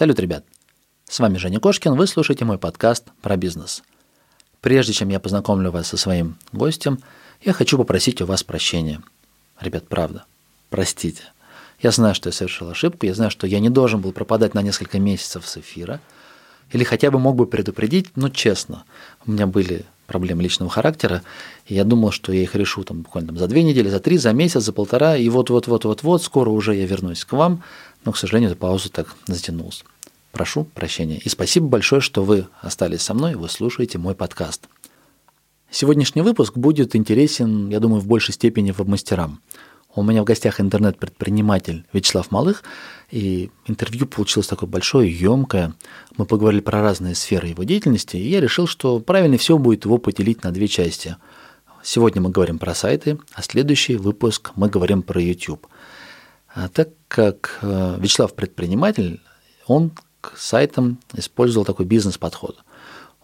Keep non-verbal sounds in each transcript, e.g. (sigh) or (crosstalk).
Салют, ребят! С вами Женя Кошкин, вы слушаете мой подкаст про бизнес. Прежде чем я познакомлю вас со своим гостем, я хочу попросить у вас прощения. Ребят, правда, простите. Я знаю, что я совершил ошибку, я знаю, что я не должен был пропадать на несколько месяцев с эфира, или хотя бы мог бы предупредить, но честно, у меня были проблемы личного характера, и я думал, что я их решу там буквально там, за две недели, за три, за месяц, за полтора, и вот-вот-вот-вот-вот, скоро уже я вернусь к вам, но, к сожалению, эта пауза так затянулась. Прошу прощения. И спасибо большое, что вы остались со мной, вы слушаете мой подкаст. Сегодняшний выпуск будет интересен, я думаю, в большей степени веб-мастерам. У меня в гостях интернет-предприниматель Вячеслав Малых, и интервью получилось такое большое, емкое. Мы поговорили про разные сферы его деятельности, и я решил, что правильно все будет его поделить на две части. Сегодня мы говорим про сайты, а следующий выпуск мы говорим про YouTube. А так как э, Вячеслав предприниматель, он к сайтам использовал такой бизнес-подход.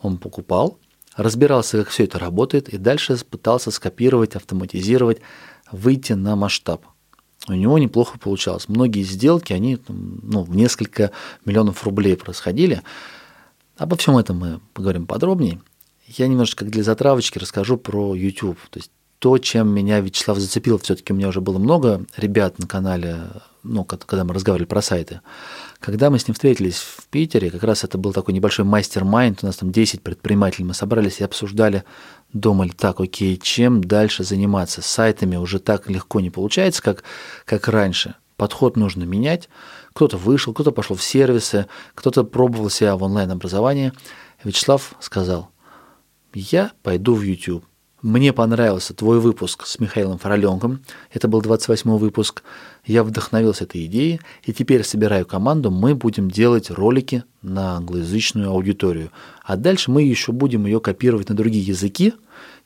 Он покупал, разбирался, как все это работает, и дальше пытался скопировать, автоматизировать, выйти на масштаб. У него неплохо получалось. Многие сделки, они ну, в несколько миллионов рублей происходили. Обо всем этом мы поговорим подробнее. Я немножечко для затравочки расскажу про YouTube. То есть то, чем меня Вячеслав зацепил, все-таки у меня уже было много ребят на канале, ну, когда мы разговаривали про сайты. Когда мы с ним встретились в Питере, как раз это был такой небольшой мастер-майнд, у нас там 10 предпринимателей, мы собрались и обсуждали, думали, так, окей, чем дальше заниматься? С сайтами уже так легко не получается, как, как раньше. Подход нужно менять. Кто-то вышел, кто-то пошел в сервисы, кто-то пробовал себя в онлайн-образовании. Вячеслав сказал, я пойду в YouTube. Мне понравился твой выпуск с Михаилом Фроленком. Это был 28 выпуск. Я вдохновился этой идеей, и теперь собираю команду, мы будем делать ролики на англоязычную аудиторию. А дальше мы еще будем ее копировать на другие языки,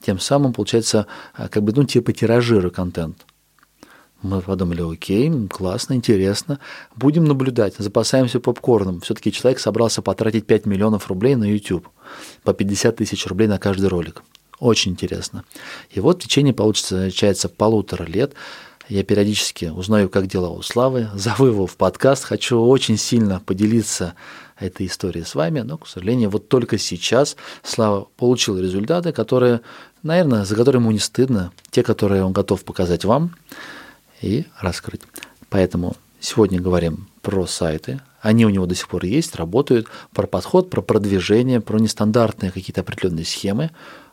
тем самым получается а, как бы, ну, типа тиражира контент. Мы подумали, окей, классно, интересно. Будем наблюдать, запасаемся попкорном. Все-таки человек собрался потратить 5 миллионов рублей на YouTube. По 50 тысяч рублей на каждый ролик. Очень интересно. И вот в течение, получается, полутора лет я периодически узнаю, как дела у Славы, (laughs) зову его в подкаст, хочу очень сильно поделиться этой историей с вами, но, к сожалению, вот только сейчас Слава получил результаты, которые, наверное, за которые ему не стыдно, те, которые он готов показать вам и раскрыть. Поэтому сегодня говорим про сайты, они у него до сих пор есть, работают, про подход, про продвижение, про нестандартные какие-то определенные схемы,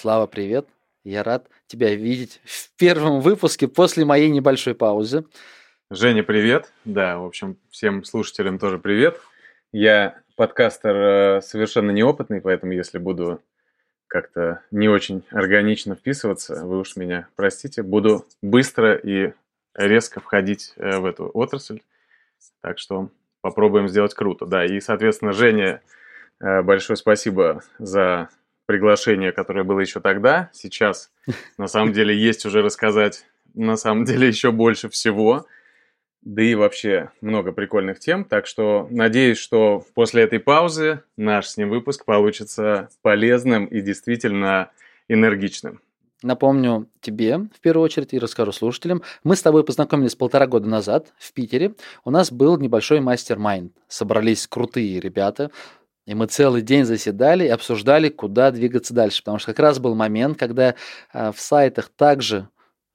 Слава, привет. Я рад тебя видеть в первом выпуске после моей небольшой паузы. Женя, привет. Да, в общем, всем слушателям тоже привет. Я подкастер э, совершенно неопытный, поэтому если буду как-то не очень органично вписываться, вы уж меня простите. Буду быстро и резко входить э, в эту отрасль. Так что попробуем сделать круто. Да, и, соответственно, Женя, э, большое спасибо за приглашение, которое было еще тогда. Сейчас, на самом деле, есть уже рассказать, на самом деле, еще больше всего. Да и вообще много прикольных тем. Так что надеюсь, что после этой паузы наш с ним выпуск получится полезным и действительно энергичным. Напомню тебе, в первую очередь, и расскажу слушателям. Мы с тобой познакомились полтора года назад в Питере. У нас был небольшой мастер-майнд. Собрались крутые ребята, и мы целый день заседали и обсуждали, куда двигаться дальше. Потому что как раз был момент, когда э, в сайтах также,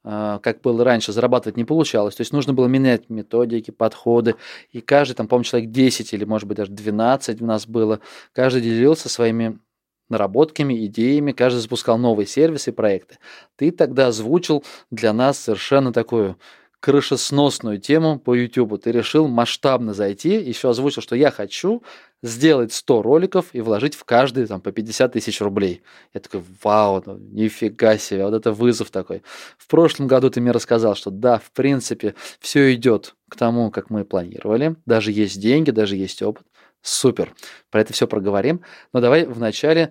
э, как было раньше, зарабатывать не получалось. То есть нужно было менять методики, подходы. И каждый, там, помню, человек 10 или, может быть, даже 12 у нас было, каждый делился своими наработками, идеями, каждый запускал новые сервисы и проекты. Ты тогда озвучил для нас совершенно такую крышесносную тему по YouTube. Ты решил масштабно зайти, еще озвучил, что я хочу сделать 100 роликов и вложить в каждый там, по 50 тысяч рублей. Я такой, вау, ну, нифига себе, вот это вызов такой. В прошлом году ты мне рассказал, что да, в принципе, все идет к тому, как мы планировали. Даже есть деньги, даже есть опыт. Супер. Про это все проговорим. Но давай вначале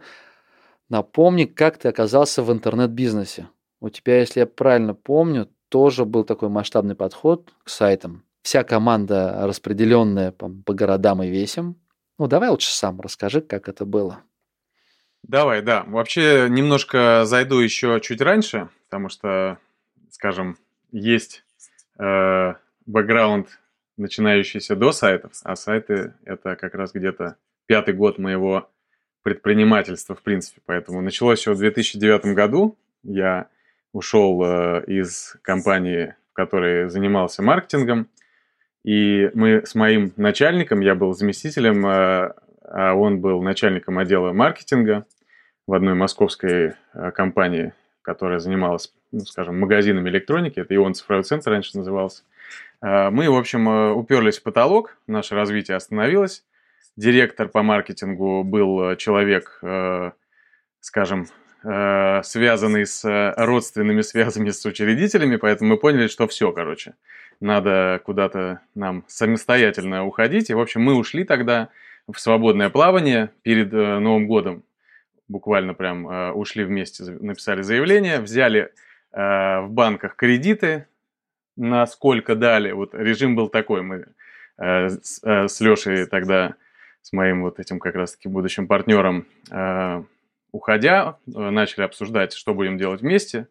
напомни, как ты оказался в интернет-бизнесе. У тебя, если я правильно помню, тоже был такой масштабный подход к сайтам. Вся команда распределенная по, по городам и весям. Ну, давай лучше сам расскажи, как это было. Давай, да. Вообще немножко зайду еще чуть раньше, потому что, скажем, есть э, бэкграунд, начинающийся до сайтов, а сайты это как раз где-то пятый год моего предпринимательства, в принципе. Поэтому началось все в 2009 году. Я ушел э, из компании, в которой занимался маркетингом. И мы с моим начальником, я был заместителем, э, а он был начальником отдела маркетинга в одной московской э, компании, которая занималась, ну, скажем, магазинами электроники. Это Ион цифровой центр раньше назывался. Мы, в общем, уперлись в потолок, наше развитие остановилось директор по маркетингу был человек, скажем, э, связанный с родственными связями с учредителями, поэтому мы поняли, что все, короче, надо куда-то нам самостоятельно уходить. И, в общем, мы ушли тогда в свободное плавание перед Новым годом. Буквально прям ушли вместе, написали заявление, взяли в банках кредиты, насколько дали. Вот режим был такой, мы с Лешей тогда с моим вот этим как раз-таки будущим партнером, э, уходя, э, начали обсуждать, что будем делать вместе.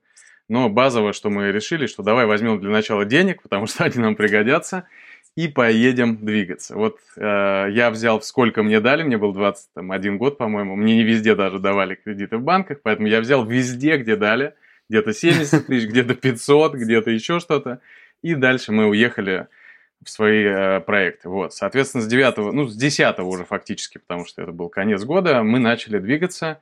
Но базово, что мы решили, что давай возьмем для начала денег, потому что (laughs) они нам пригодятся, и поедем двигаться. Вот э, я взял, сколько мне дали, мне был 21 год, по-моему, мне не везде даже давали кредиты в банках, поэтому я взял везде, где дали, где-то 70 тысяч, где-то 500, где-то еще что-то, и дальше мы уехали в свои э, проекты. Вот, соответственно, с 9, ну, с 10 уже фактически, потому что это был конец года, мы начали двигаться,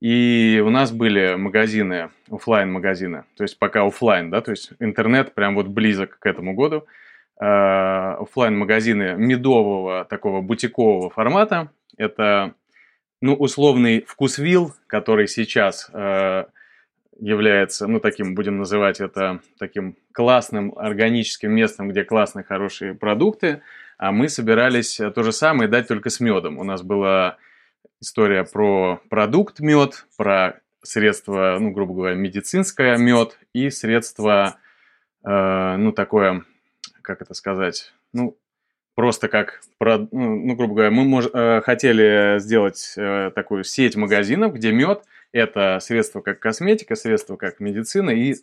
и у нас были магазины, офлайн магазины то есть пока офлайн, да, то есть интернет прям вот близок к этому году, э, офлайн магазины медового такого бутикового формата, это, ну, условный вкусвилл, который сейчас э, является, ну, таким, будем называть это, таким классным органическим местом, где классные, хорошие продукты, а мы собирались то же самое дать только с медом. У нас была история про продукт мед, про средство, ну, грубо говоря, медицинское мед и средство, э, ну, такое, как это сказать, ну, просто как, ну, ну, грубо говоря, мы мож, э, хотели сделать э, такую сеть магазинов, где мед – это средство как косметика, средство как медицина и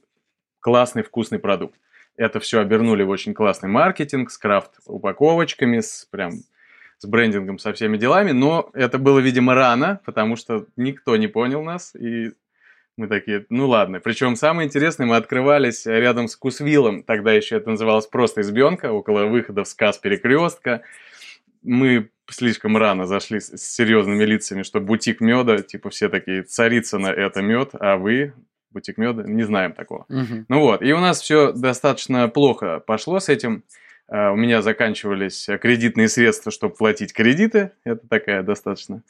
классный вкусный продукт. Это все обернули в очень классный маркетинг с крафт-упаковочками, с прям с брендингом, со всеми делами, но это было, видимо, рано, потому что никто не понял нас, и мы такие, ну ладно. Причем самое интересное, мы открывались рядом с Кусвиллом, тогда еще это называлось просто избенка, около выхода в сказ перекрестка. Мы слишком рано зашли с серьезными лицами, что бутик меда, типа все такие, царица на это мед, а вы, бутик меда, не знаем такого. Угу. Ну вот, и у нас все достаточно плохо пошло с этим. А, у меня заканчивались кредитные средства, чтобы платить кредиты. Это такая достаточно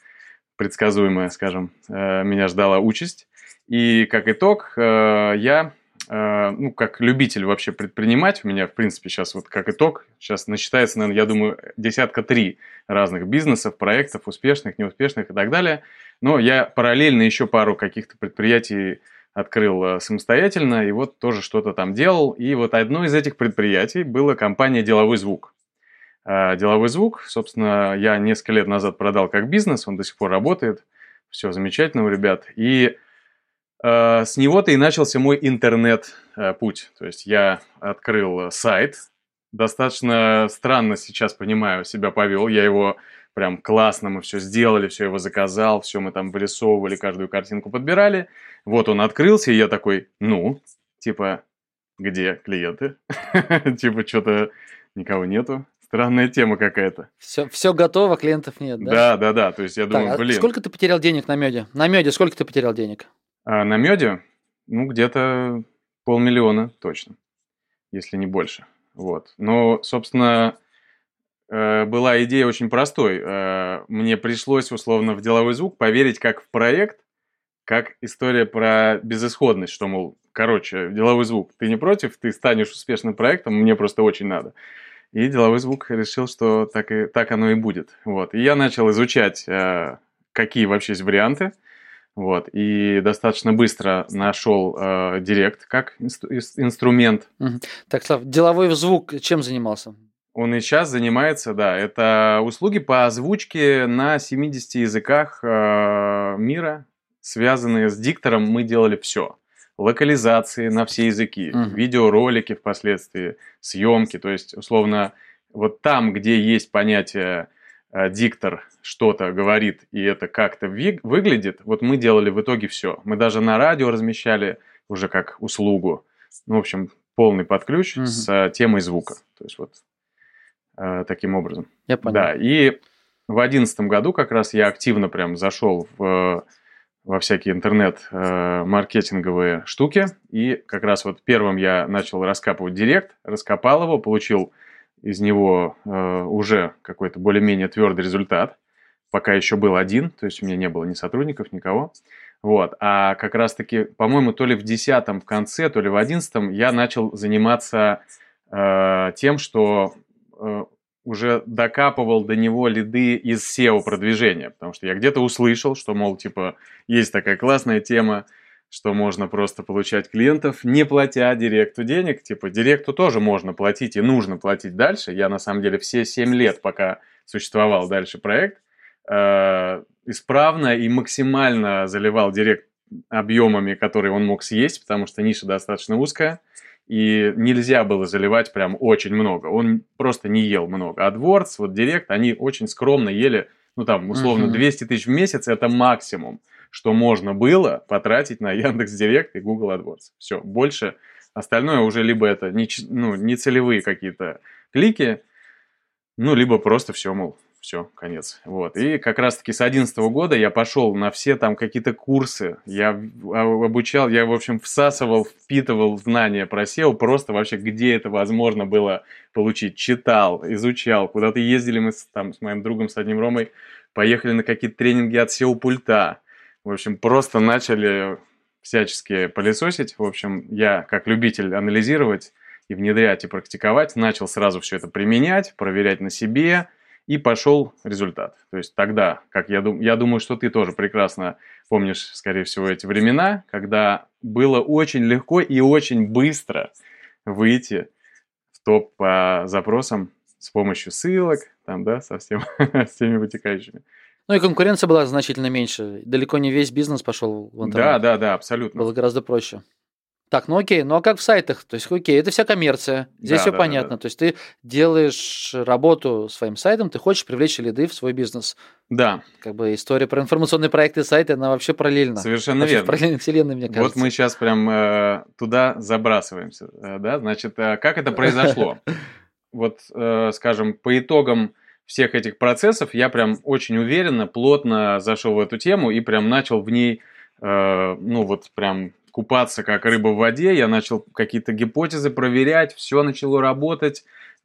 предсказуемая, скажем, э, меня ждала участь. И как итог, э, я Э, ну, как любитель вообще предпринимать, у меня, в принципе, сейчас вот как итог, сейчас насчитается, наверное, я думаю, десятка три разных бизнесов, проектов, успешных, неуспешных и так далее. Но я параллельно еще пару каких-то предприятий открыл э, самостоятельно, и вот тоже что-то там делал. И вот одно из этих предприятий было компания «Деловой звук». Э, «Деловой звук», собственно, я несколько лет назад продал как бизнес, он до сих пор работает, все замечательно у ребят. И Э, с него-то и начался мой интернет-путь. То есть я открыл сайт, достаточно странно сейчас понимаю, себя повел. Я его прям классно, мы все сделали, все его заказал, все мы там вырисовывали, каждую картинку подбирали. Вот он открылся, и я такой, ну, типа, где клиенты? (laughs) Типа, что-то никого нету. Странная тема какая-то. Все, все готово, клиентов нет, да? Да, да, да. То есть я думаю, а блин. Сколько ты потерял денег на меде? На меде сколько ты потерял денег? А на меде, ну, где-то полмиллиона точно, если не больше. Вот. Но, собственно, э, была идея очень простой. Э, мне пришлось, условно, в деловой звук поверить как в проект, как история про безысходность, что, мол, короче, деловой звук, ты не против, ты станешь успешным проектом, мне просто очень надо. И деловой звук решил, что так, и, так оно и будет. Вот. И я начал изучать, э, какие вообще есть варианты. Вот. И достаточно быстро нашел э, Директ как инстру- инструмент. Так, Слав, деловой звук чем занимался? Он и сейчас занимается, да. Это услуги по озвучке на 70 языках э, мира, связанные с диктором. Мы делали все локализации на все языки, mm-hmm. видеоролики впоследствии, съемки. То есть, условно, вот там, где есть понятие э, диктор что-то говорит, и это как-то выглядит, вот мы делали в итоге все. Мы даже на радио размещали уже как услугу. Ну, в общем, полный под ключ mm-hmm. с э, темой звука. То есть, вот э, таким образом. Я понял. Да, и в одиннадцатом году как раз я активно прям зашел в во всякие интернет-маркетинговые э, штуки. И как раз вот первым я начал раскапывать директ, раскопал его, получил из него э, уже какой-то более-менее твердый результат. Пока еще был один, то есть у меня не было ни сотрудников, никого. Вот. А как раз-таки, по-моему, то ли в десятом в конце, то ли в одиннадцатом я начал заниматься э, тем, что э, уже докапывал до него лиды из SEO-продвижения, потому что я где-то услышал, что, мол, типа, есть такая классная тема, что можно просто получать клиентов, не платя директу денег. Типа, директу тоже можно платить и нужно платить дальше. Я, на самом деле, все 7 лет, пока существовал дальше проект, э, исправно и максимально заливал директ объемами, которые он мог съесть, потому что ниша достаточно узкая и нельзя было заливать прям очень много. Он просто не ел много. А AdWords, вот Директ, они очень скромно ели, ну там, условно, uh-huh. 200 тысяч в месяц – это максимум, что можно было потратить на Яндекс Директ и Google AdWords. Все, больше остальное уже либо это не, ну, не целевые какие-то клики, ну, либо просто все, мол, все, конец. Вот. И как раз-таки с 2011 года я пошел на все там какие-то курсы. Я обучал, я, в общем, всасывал, впитывал знания про SEO, просто вообще где это возможно было получить. Читал, изучал. Куда-то ездили мы с, там, с моим другом, с одним Ромой, поехали на какие-то тренинги от SEO-пульта. В общем, просто начали всячески пылесосить. В общем, я, как любитель анализировать и внедрять, и практиковать, начал сразу все это применять, проверять на себе – и пошел результат. То есть тогда, как я, дум, я думаю, что ты тоже прекрасно помнишь, скорее всего, эти времена, когда было очень легко и очень быстро выйти в топ по запросам с помощью ссылок, там, да, со, всем, (laughs) с теми вытекающими. Ну и конкуренция была значительно меньше. Далеко не весь бизнес пошел в интернет. Да, да, да, абсолютно. Было гораздо проще. Так, ну окей, ну а как в сайтах? То есть, окей, это вся коммерция, здесь да, все да, понятно. Да, да. То есть ты делаешь работу своим сайтом, ты хочешь привлечь лиды в свой бизнес. Да. Как бы история про информационные проекты сайты, она вообще параллельна. Совершенно вообще верно. В параллельной вселенной, мне кажется. Вот мы сейчас прям э, туда забрасываемся, э, да? Значит, э, как это произошло? (laughs) Вот, э, скажем, по итогам всех этих процессов я прям очень уверенно, плотно зашел в эту тему и прям начал в ней, э, ну вот прям купаться как рыба в воде, я начал какие-то гипотезы проверять, все начало работать,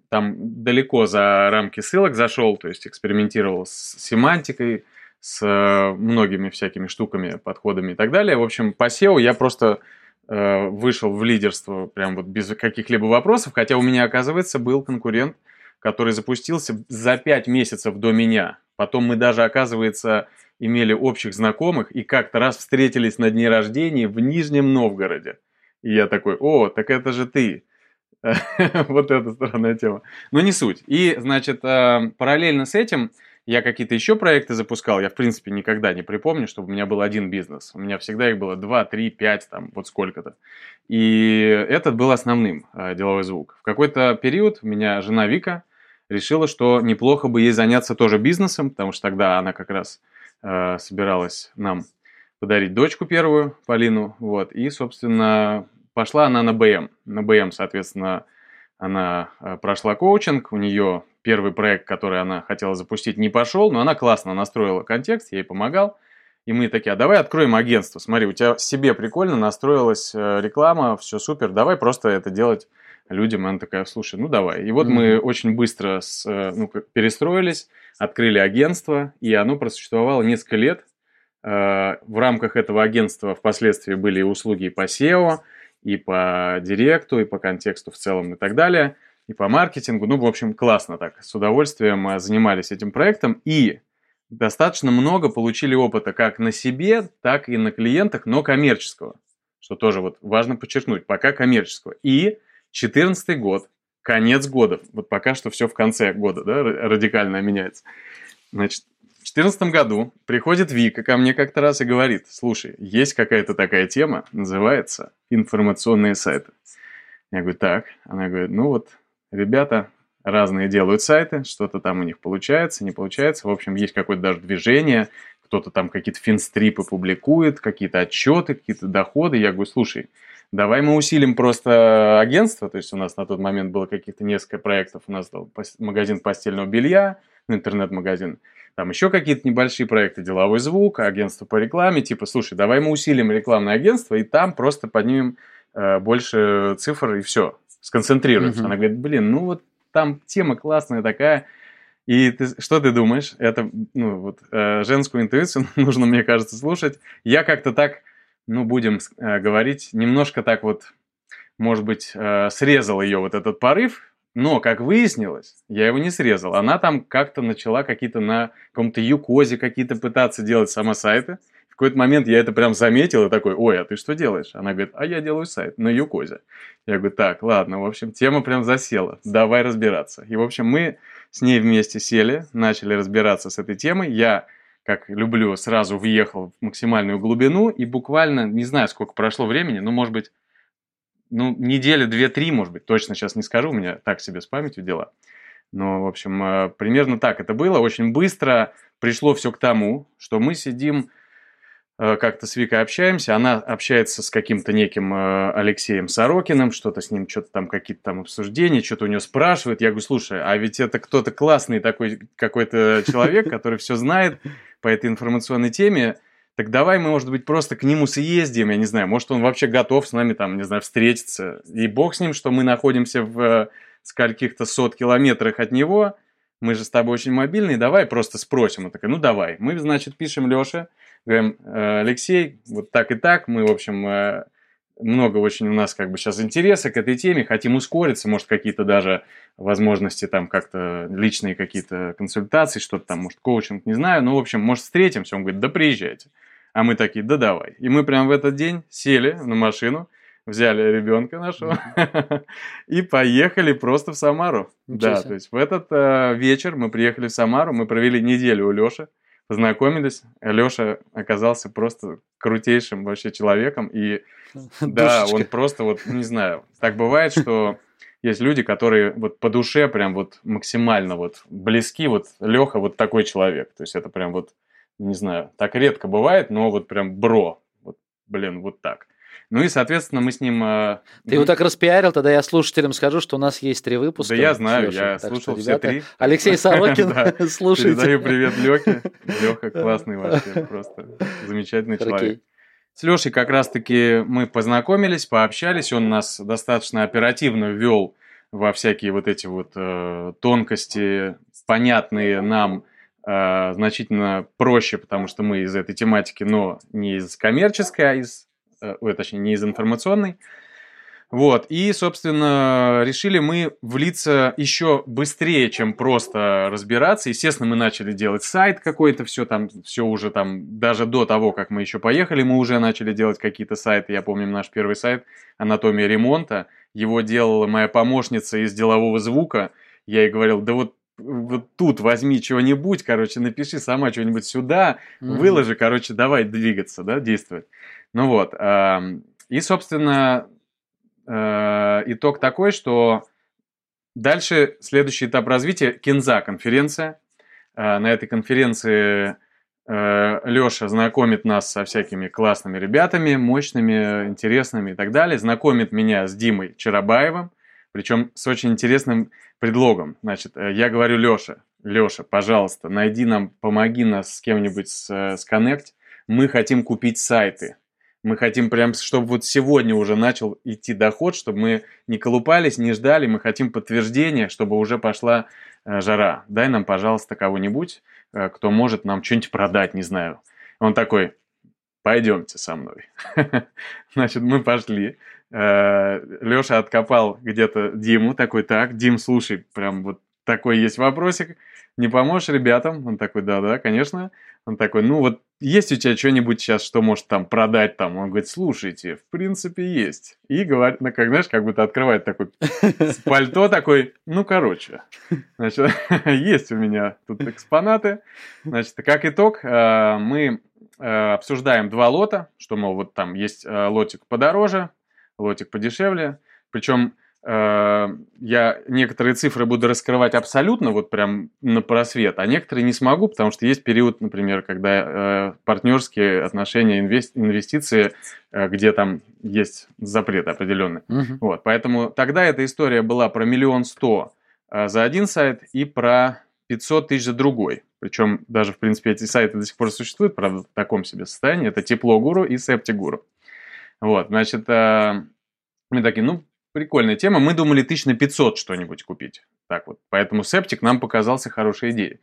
там далеко за рамки ссылок зашел, то есть экспериментировал с семантикой, с э, многими всякими штуками, подходами и так далее. В общем, по SEO я просто э, вышел в лидерство прям вот без каких-либо вопросов, хотя у меня, оказывается, был конкурент, который запустился за 5 месяцев до меня. Потом мы даже, оказывается, имели общих знакомых и как-то раз встретились на дне рождения в Нижнем Новгороде. И я такой, о, так это же ты. (laughs) вот эта странная тема. Но не суть. И, значит, э, параллельно с этим я какие-то еще проекты запускал. Я, в принципе, никогда не припомню, чтобы у меня был один бизнес. У меня всегда их было 2, 3, 5, там, вот сколько-то. И этот был основным э, деловой звук. В какой-то период у меня жена Вика решила, что неплохо бы ей заняться тоже бизнесом, потому что тогда она как раз э, собиралась нам подарить дочку первую, Полину, вот, и, собственно, пошла она на БМ. На БМ, соответственно, она э, прошла коучинг, у нее первый проект, который она хотела запустить, не пошел, но она классно настроила контекст, я ей помогал. И мы такие, а давай откроем агентство. Смотри, у тебя себе прикольно настроилась э, реклама, все супер, давай просто это делать людям. И она такая, слушай, ну давай. И вот mm-hmm. мы очень быстро с, ну, перестроились, открыли агентство, и оно просуществовало несколько лет. Э, в рамках этого агентства впоследствии были услуги по SEO, и по директу, и по контексту в целом и так далее. и по маркетингу. Ну, в общем, классно так, с удовольствием э, занимались этим проектом. И достаточно много получили опыта как на себе, так и на клиентах, но коммерческого. Что тоже вот важно подчеркнуть, пока коммерческого. И 2014 год, конец года, вот пока что все в конце года, да, радикально меняется. Значит, в 2014 году приходит Вика ко мне как-то раз и говорит, слушай, есть какая-то такая тема, называется информационные сайты. Я говорю, так. Она говорит, ну вот, ребята разные делают сайты, что-то там у них получается, не получается. В общем, есть какое-то даже движение, кто-то там какие-то финстрипы публикует, какие-то отчеты, какие-то доходы. Я говорю, слушай, давай мы усилим просто агентство. То есть у нас на тот момент было каких-то несколько проектов. У нас был магазин постельного белья, интернет-магазин. Там еще какие-то небольшие проекты, деловой звук, агентство по рекламе. Типа, слушай, давай мы усилим рекламное агентство и там просто поднимем э, больше цифр и все, сконцентрируемся. Mm-hmm. Она говорит, блин, ну вот там тема классная такая. И ты, что ты думаешь? Это, ну, вот, э, женскую интуицию (laughs) нужно, мне кажется, слушать. Я как-то так, ну, будем э, говорить, немножко так вот, может быть, э, срезал ее вот этот порыв, но, как выяснилось, я его не срезал. Она там как-то начала какие-то на каком-то юкозе какие-то пытаться делать сама сайты какой-то момент я это прям заметил и такой, ой, а ты что делаешь? Она говорит, а я делаю сайт на Юкозе. Я говорю, так, ладно, в общем, тема прям засела, давай разбираться. И, в общем, мы с ней вместе сели, начали разбираться с этой темой. Я, как люблю, сразу въехал в максимальную глубину и буквально, не знаю, сколько прошло времени, ну, может быть, ну, недели две-три, может быть, точно сейчас не скажу, у меня так себе с памятью дела. Но, в общем, э, примерно так это было. Очень быстро пришло все к тому, что мы сидим Э, как-то с Викой общаемся, она общается с каким-то неким э, Алексеем Сорокиным, что-то с ним, что-то там, какие-то там обсуждения, что-то у него спрашивает. Я говорю, слушай, а ведь это кто-то классный такой какой-то человек, который все знает по этой информационной теме, так давай мы, может быть, просто к нему съездим, я не знаю, может, он вообще готов с нами там, не знаю, встретиться. И бог с ним, что мы находимся в э, скольких-то сот километрах от него, мы же с тобой очень мобильные, давай просто спросим. Он такой, ну давай. Мы, значит, пишем Леше, говорим, «Э, Алексей, вот так и так, мы, в общем, э, много очень у нас как бы сейчас интереса к этой теме, хотим ускориться, может, какие-то даже возможности там как-то личные какие-то консультации, что-то там, может, коучинг, не знаю, ну, в общем, может, встретимся, он говорит, да приезжайте. А мы такие, да давай. И мы прям в этот день сели на машину, взяли ребенка нашего (laughs) и поехали просто в Самару. да, то есть в этот э, вечер мы приехали в Самару, мы провели неделю у Леши, познакомились. Леша оказался просто крутейшим вообще человеком. И (laughs) да, он просто вот, не знаю, так бывает, что есть люди, которые вот по душе прям вот максимально вот близки. Вот Леха вот такой человек. То есть это прям вот, не знаю, так редко бывает, но вот прям бро. Вот, блин, вот так. Ну и, соответственно, мы с ним... Э, Ты его так распиарил, тогда я слушателям скажу, что у нас есть три выпуска. Да я знаю, я слушал все три. Алексей (laughs) Сорокин, (laughs) слушайте. Передаю привет Лехе. (laughs) Леха классный вообще, просто замечательный человек. С Лешей как раз-таки мы познакомились, пообщались, он нас достаточно оперативно ввел во всякие вот эти вот э, тонкости, понятные нам э, значительно проще, потому что мы из этой тематики, но не из коммерческой, а из ой, точнее, не из информационной. Вот, и, собственно, решили мы влиться еще быстрее, чем просто разбираться. Естественно, мы начали делать сайт какой-то, все там, все уже там, даже до того, как мы еще поехали, мы уже начали делать какие-то сайты. Я помню наш первый сайт «Анатомия ремонта». Его делала моя помощница из делового звука. Я ей говорил, да вот вот тут возьми чего-нибудь, короче, напиши сама что-нибудь сюда, mm-hmm. выложи, короче, давай двигаться, да, действовать. Ну вот, и, собственно, э, итог такой, что дальше следующий этап развития – Кинза конференция. Э, на этой конференции э, Леша знакомит нас со всякими классными ребятами, мощными, интересными и так далее. Знакомит меня с Димой Чарабаевым, причем с очень интересным предлогом. Значит, я говорю Леша, Леша, пожалуйста, найди нам, помоги нас с кем-нибудь с, сконнект. Мы хотим купить сайты. Мы хотим прям, чтобы вот сегодня уже начал идти доход, чтобы мы не колупались, не ждали. Мы хотим подтверждения, чтобы уже пошла э, жара. Дай нам, пожалуйста, кого-нибудь, э, кто может нам что-нибудь продать, не знаю. Он такой, пойдемте со мной. (laughs) Значит, мы пошли. Э, Леша откопал где-то Диму, такой, так, Дим, слушай, прям вот такой есть вопросик, не поможешь ребятам? Он такой, да-да, конечно. Он такой, ну вот есть у тебя что-нибудь сейчас, что может там продать там? Он говорит, слушайте, в принципе есть. И говорит, ну как, знаешь, как будто открывает такой пальто такой, ну короче, значит, (laughs) есть у меня тут экспонаты. Значит, как итог, э, мы э, обсуждаем два лота, что, мол, вот там есть э, лотик подороже, лотик подешевле. Причем я некоторые цифры буду раскрывать абсолютно, вот прям на просвет, а некоторые не смогу, потому что есть период, например, когда э, партнерские отношения, инвестиции, э, где там есть запрет определенный. Угу. Вот, поэтому тогда эта история была про миллион сто за один сайт и про 500 тысяч за другой. Причем даже, в принципе, эти сайты до сих пор существуют, правда, в таком себе состоянии. Это Тепло Гуру и Септи Гуру. Вот, значит, мы такие, ну, прикольная тема. Мы думали тысяч на 500 что-нибудь купить. Так вот. Поэтому септик нам показался хорошей идеей.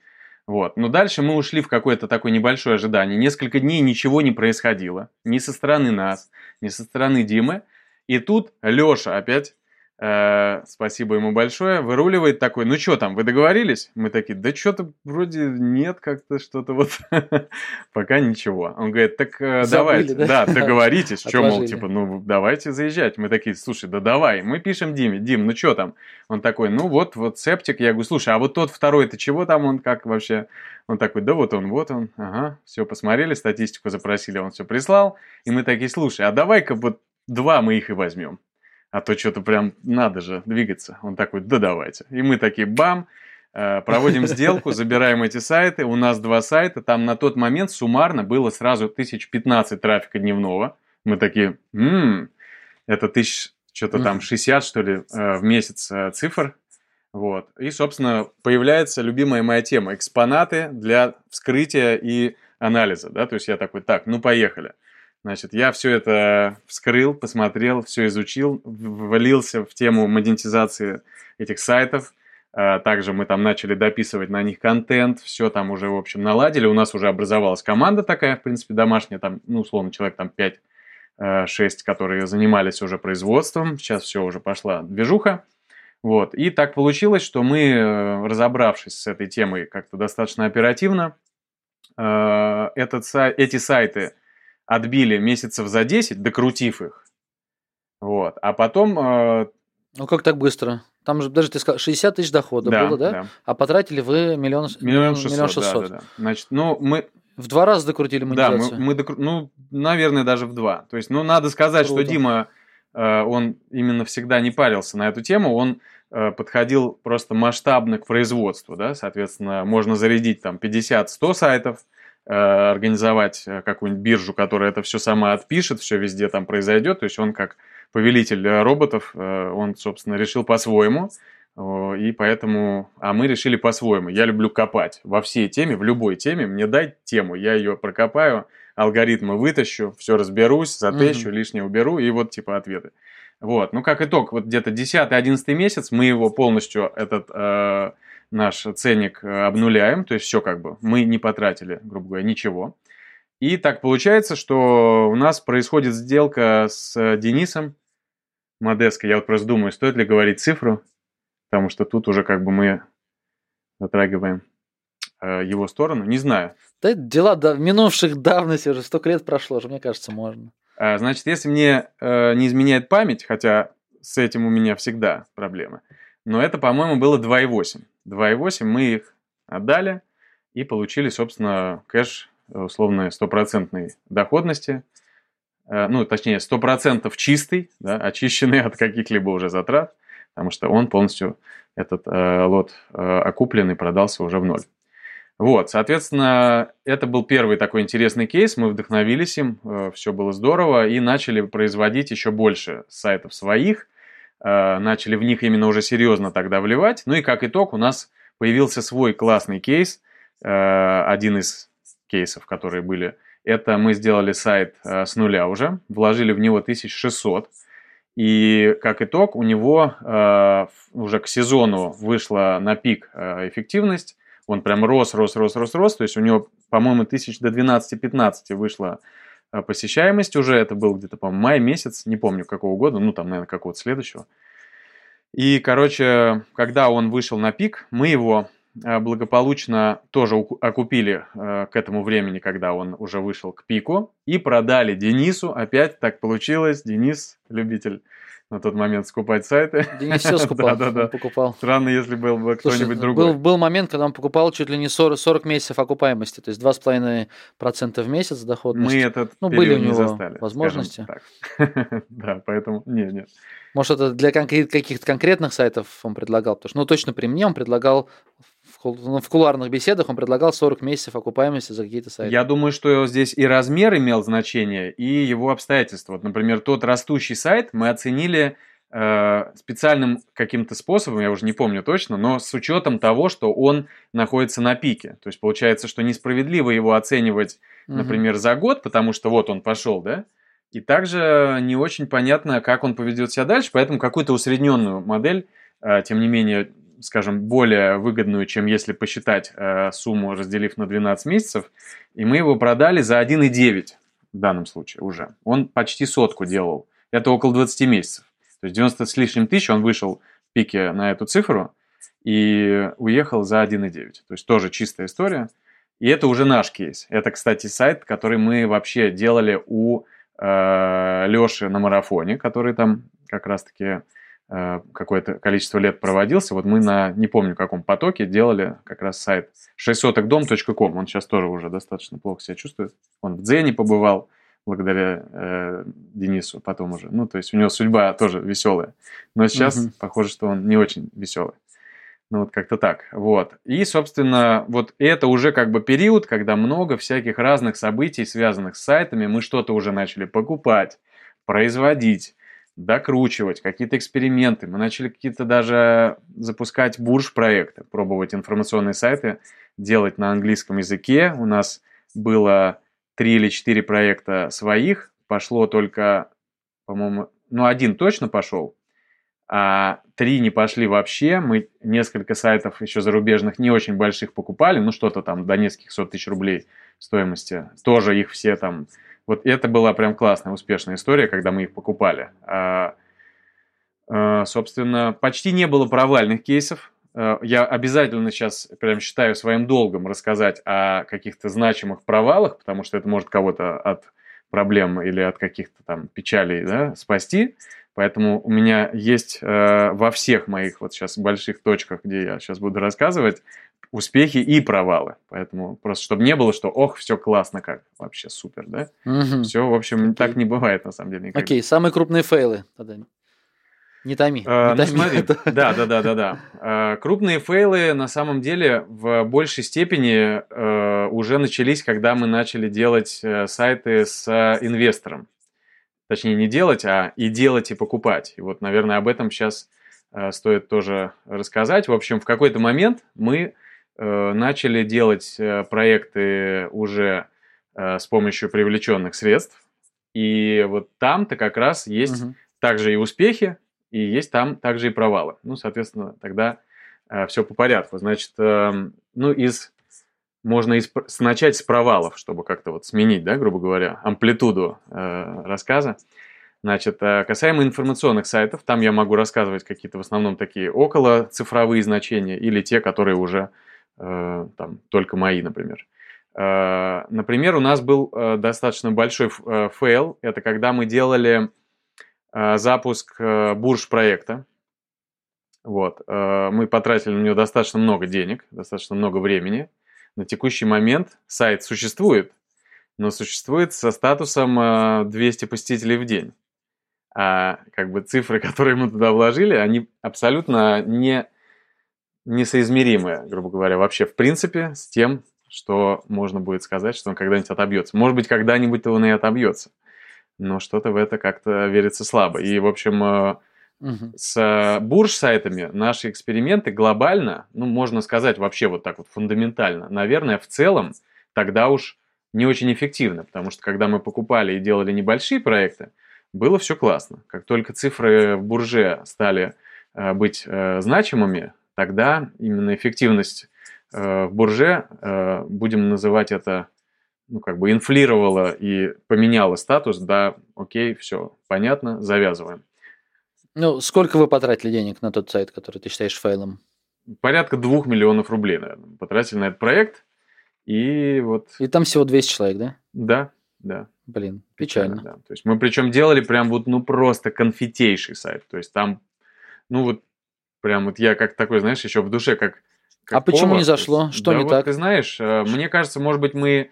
Вот. Но дальше мы ушли в какое-то такое небольшое ожидание. Несколько дней ничего не происходило. Ни со стороны нас, ни со стороны Димы. И тут Леша опять Э, спасибо ему большое, выруливает такой, ну что там, вы договорились? Мы такие, да что-то вроде нет, как-то что-то вот, (laughs) пока ничего. Он говорит, так э, давайте, да, (laughs) договоритесь, что, мол, типа, ну давайте заезжать. Мы такие, слушай, да давай, мы пишем Диме, Дим, ну что там? Он такой, ну вот, вот септик, я говорю, слушай, а вот тот второй-то чего там он, как вообще? Он такой, да вот он, вот он, ага, все, посмотрели, статистику запросили, он все прислал, и мы такие, слушай, а давай-ка вот два мы их и возьмем а то что-то прям надо же двигаться. Он такой, да давайте. И мы такие, бам, э, проводим сделку, забираем эти сайты. У нас два сайта, там на тот момент суммарно было сразу 1015 трафика дневного. Мы такие, м-м, это тысяч, что-то там 60, что ли, э, в месяц э, цифр. Вот. И, собственно, появляется любимая моя тема – экспонаты для вскрытия и анализа. Да? То есть я такой, так, ну поехали. Значит, я все это вскрыл, посмотрел, все изучил, ввалился в тему монетизации этих сайтов. А, также мы там начали дописывать на них контент, все там уже, в общем, наладили. У нас уже образовалась команда такая, в принципе, домашняя, там, ну, условно, человек там 5-6, а, которые занимались уже производством. Сейчас все уже пошла движуха. Вот. И так получилось, что мы, э, разобравшись с этой темой как-то достаточно оперативно, а, этот, эти сайты отбили месяцев за 10, докрутив их. Вот. А потом... Э... Ну как так быстро? Там же даже ты сказал, 60 тысяч дохода да, было, да? да? А потратили вы миллион, миллион шестьсот. Миллион шестьсот. Да, да, да. Значит, ну мы... В два раза докрутили монетизацию? Да, мы, мы докру... ну, наверное, даже в два. То есть, ну, надо сказать, Круто. что Дима, э, он именно всегда не парился на эту тему, он э, подходил просто масштабно к производству, да, соответственно, можно зарядить там 50-100 сайтов, организовать э, какую-нибудь биржу, которая это все сама отпишет, все везде там произойдет. То есть он как повелитель э, роботов, он, собственно, решил по-своему. И поэтому, а мы решили по-своему. Я люблю копать во всей теме, в любой теме. Мне дай тему, я ее прокопаю, алгоритмы вытащу, все разберусь, затещу, угу. лишнее уберу, и вот типа ответы. Вот, ну как итог, вот где-то 10-11 месяц мы его полностью, этот э, наш ценник э, обнуляем, то есть все как бы, мы не потратили, грубо говоря, ничего. И так получается, что у нас происходит сделка с э, Денисом Модеско. Я вот просто думаю, стоит ли говорить цифру, потому что тут уже как бы мы затрагиваем э, его сторону. Не знаю. Да дела да, минувших давности, уже столько лет прошло, уже, мне кажется, можно. А, значит, если мне э, не изменяет память, хотя с этим у меня всегда проблемы, но это, по-моему, было 2,8. 2,8 мы их отдали и получили, собственно, кэш условной стопроцентной доходности, э, ну, точнее, 100% чистый, да, очищенный (laughs) от каких-либо уже затрат, потому что он полностью, этот э, лот э, окуплен и продался уже в ноль. Вот, соответственно, это был первый такой интересный кейс, мы вдохновились им, э, все было здорово, и начали производить еще больше сайтов своих, Э, начали в них именно уже серьезно тогда вливать. Ну и как итог у нас появился свой классный кейс, э, один из кейсов, которые были. Это мы сделали сайт э, с нуля уже, вложили в него 1600. И как итог у него уже к сезону вышла на пик эффективность. Он прям рос, рос, рос, рос, рос. То есть у него, по-моему, тысяч до 12-15 вышло э, посещаемость уже, это был где-то, по-моему, май месяц, не помню какого года, ну, там, наверное, какого-то следующего. И, короче, когда он вышел на пик, мы его э, благополучно тоже окупили э, к этому времени, когда он уже вышел к пику, и продали Денису. Опять так получилось. Денис, любитель на тот момент скупать сайты. Денис все (laughs) скупал, да, да, да. покупал. Странно, если был бы кто-нибудь другой. Был, был момент, когда он покупал чуть ли не 40, 40 месяцев окупаемости, то есть 2,5% в месяц доходности. Мы этот ну, были у него застали, возможности. (laughs) да, поэтому нет, нет. Может, это для каких-то конкретных сайтов он предлагал? Потому что, ну, точно при мне он предлагал ну, в кулуарных беседах он предлагал 40 месяцев окупаемости за какие-то сайты. Я думаю, что здесь и размер имел значение, и его обстоятельства. Вот, например, тот растущий сайт мы оценили э, специальным каким-то способом, я уже не помню точно, но с учетом того, что он находится на пике. То есть получается, что несправедливо его оценивать, например, угу. за год, потому что вот он пошел, да, и также не очень понятно, как он поведет себя дальше, поэтому какую-то усредненную модель, э, тем не менее, скажем, более выгодную, чем если посчитать э, сумму, разделив на 12 месяцев, и мы его продали за 1,9 в данном случае уже. Он почти сотку делал. Это около 20 месяцев. То есть 90 с лишним тысяч он вышел в пике на эту цифру и уехал за 1,9. То есть тоже чистая история. И это уже наш кейс. Это, кстати, сайт, который мы вообще делали у э, Леши на марафоне, который там как раз-таки какое-то количество лет проводился. Вот мы на, не помню каком потоке, делали как раз сайт 6sotokdom.com. Он сейчас тоже уже достаточно плохо себя чувствует. Он в Дзене побывал благодаря э, Денису потом уже. Ну, то есть у него судьба тоже веселая. Но сейчас угу. похоже, что он не очень веселый. Ну, вот как-то так. Вот. И, собственно, вот это уже как бы период, когда много всяких разных событий, связанных с сайтами, мы что-то уже начали покупать, производить, докручивать, какие-то эксперименты. Мы начали какие-то даже запускать бурж-проекты, пробовать информационные сайты, делать на английском языке. У нас было три или четыре проекта своих, пошло только, по-моему, ну один точно пошел, а три не пошли вообще. Мы несколько сайтов еще зарубежных не очень больших покупали, ну что-то там до нескольких сот тысяч рублей стоимости. Тоже их все там вот это была прям классная, успешная история, когда мы их покупали. А, а, собственно, почти не было провальных кейсов. А, я обязательно сейчас прям считаю своим долгом рассказать о каких-то значимых провалах, потому что это может кого-то от проблем или от каких-то там печалей да, спасти. Поэтому у меня есть э, во всех моих вот сейчас больших точках, где я сейчас буду рассказывать, успехи и провалы. Поэтому просто, чтобы не было, что ох, все классно, как вообще супер, да? Угу. Все, в общем, Окей. так не бывает на самом деле. Никогда. Окей, самые крупные фейлы тогда. Не томи. А, не ну, смотри, (laughs) да, да, да, да, да. А, крупные фейлы на самом деле в большей степени а, уже начались, когда мы начали делать а, сайты с а, инвестором. Точнее, не делать, а и делать, и покупать. И вот, наверное, об этом сейчас стоит тоже рассказать. В общем, в какой-то момент мы Э, начали делать э, проекты уже э, с помощью привлеченных средств. И вот там-то как раз есть угу. также и успехи, и есть там также и провалы. Ну, соответственно, тогда все по порядку. Значит, эм, ну, из можно из, начать с провалов, чтобы как-то вот сменить, да, грубо говоря, амплитуду э, рассказа. Значит, касаемо информационных сайтов, там я могу рассказывать какие-то в основном такие около цифровые значения или те, которые уже Э, там, только мои, например. Э, например, у нас был э, достаточно большой фейл. Это когда мы делали запуск бурж проекта. Вот. Мы потратили на него достаточно много денег, достаточно много времени. На текущий момент сайт существует, но существует со статусом 200 посетителей в день. А как бы цифры, (laughs) которые мы туда вложили, они абсолютно не несоизмеримое, грубо говоря, вообще в принципе с тем, что можно будет сказать, что он когда-нибудь отобьется. Может быть, когда-нибудь он и отобьется, но что-то в это как-то верится слабо. И, в общем, угу. с бурж-сайтами наши эксперименты глобально, ну, можно сказать вообще вот так вот фундаментально, наверное, в целом тогда уж не очень эффективно, потому что когда мы покупали и делали небольшие проекты, было все классно. Как только цифры в бурже стали э, быть э, значимыми, тогда именно эффективность э, в бурже, э, будем называть это ну, как бы инфлировало и поменяло статус, да, окей, все, понятно, завязываем. Ну, сколько вы потратили денег на тот сайт, который ты считаешь фейлом? Порядка двух миллионов рублей, наверное, потратили на этот проект. И вот... И там всего 200 человек, да? Да, да. Блин, печально. Да. То есть мы причем делали прям вот, ну, просто конфетейший сайт. То есть там, ну, вот прям вот я как такой, знаешь, еще в душе как... как а почему повар. не зашло? Что да не вот так? Ты знаешь, э, мне кажется, может быть, мы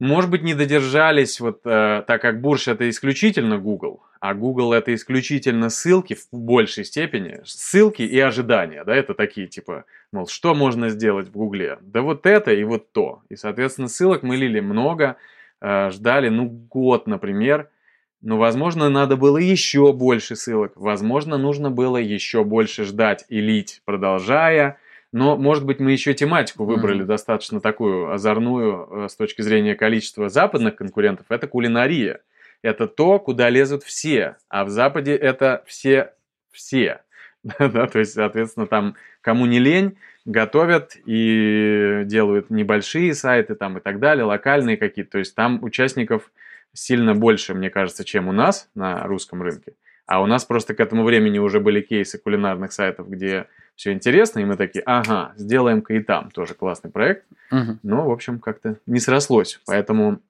может быть, не додержались, вот э, так как Бурш это исключительно Google, а Google это исключительно ссылки в большей степени, ссылки и ожидания, да, это такие типа, мол, что можно сделать в Гугле? Да вот это и вот то. И, соответственно, ссылок мы лили много, э, ждали, ну, год, например, но, возможно, надо было еще больше ссылок, возможно, нужно было еще больше ждать и лить, продолжая, но, может быть, мы еще тематику выбрали mm-hmm. достаточно такую озорную э, с точки зрения количества западных конкурентов. Это кулинария. Это то, куда лезут все. А в Западе это все все. (laughs) да, то есть, соответственно, там кому не лень, готовят и делают небольшие сайты там и так далее, локальные какие-то. То есть там участников сильно больше, мне кажется, чем у нас на русском рынке. А у нас просто к этому времени уже были кейсы кулинарных сайтов, где все интересно, и мы такие, ага, сделаем-ка и там тоже классный проект. Мгм. Но, в общем, как-то не срослось. Поэтому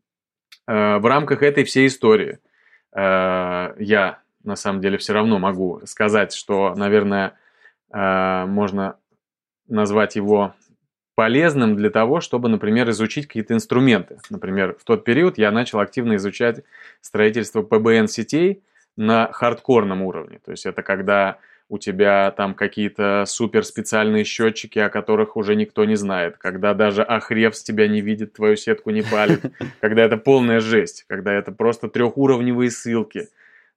э, в рамках этой всей истории э, я, на самом деле, все равно могу сказать, что, наверное, э, можно назвать его полезным для того, чтобы, например, изучить какие-то инструменты. Например, в тот период я начал активно изучать строительство ПБН-сетей на хардкорном уровне. То есть это когда у тебя там какие-то супер специальные счетчики, о которых уже никто не знает, когда даже Ахрев с тебя не видит, твою сетку не палит, (laughs) когда это полная жесть, когда это просто трехуровневые ссылки.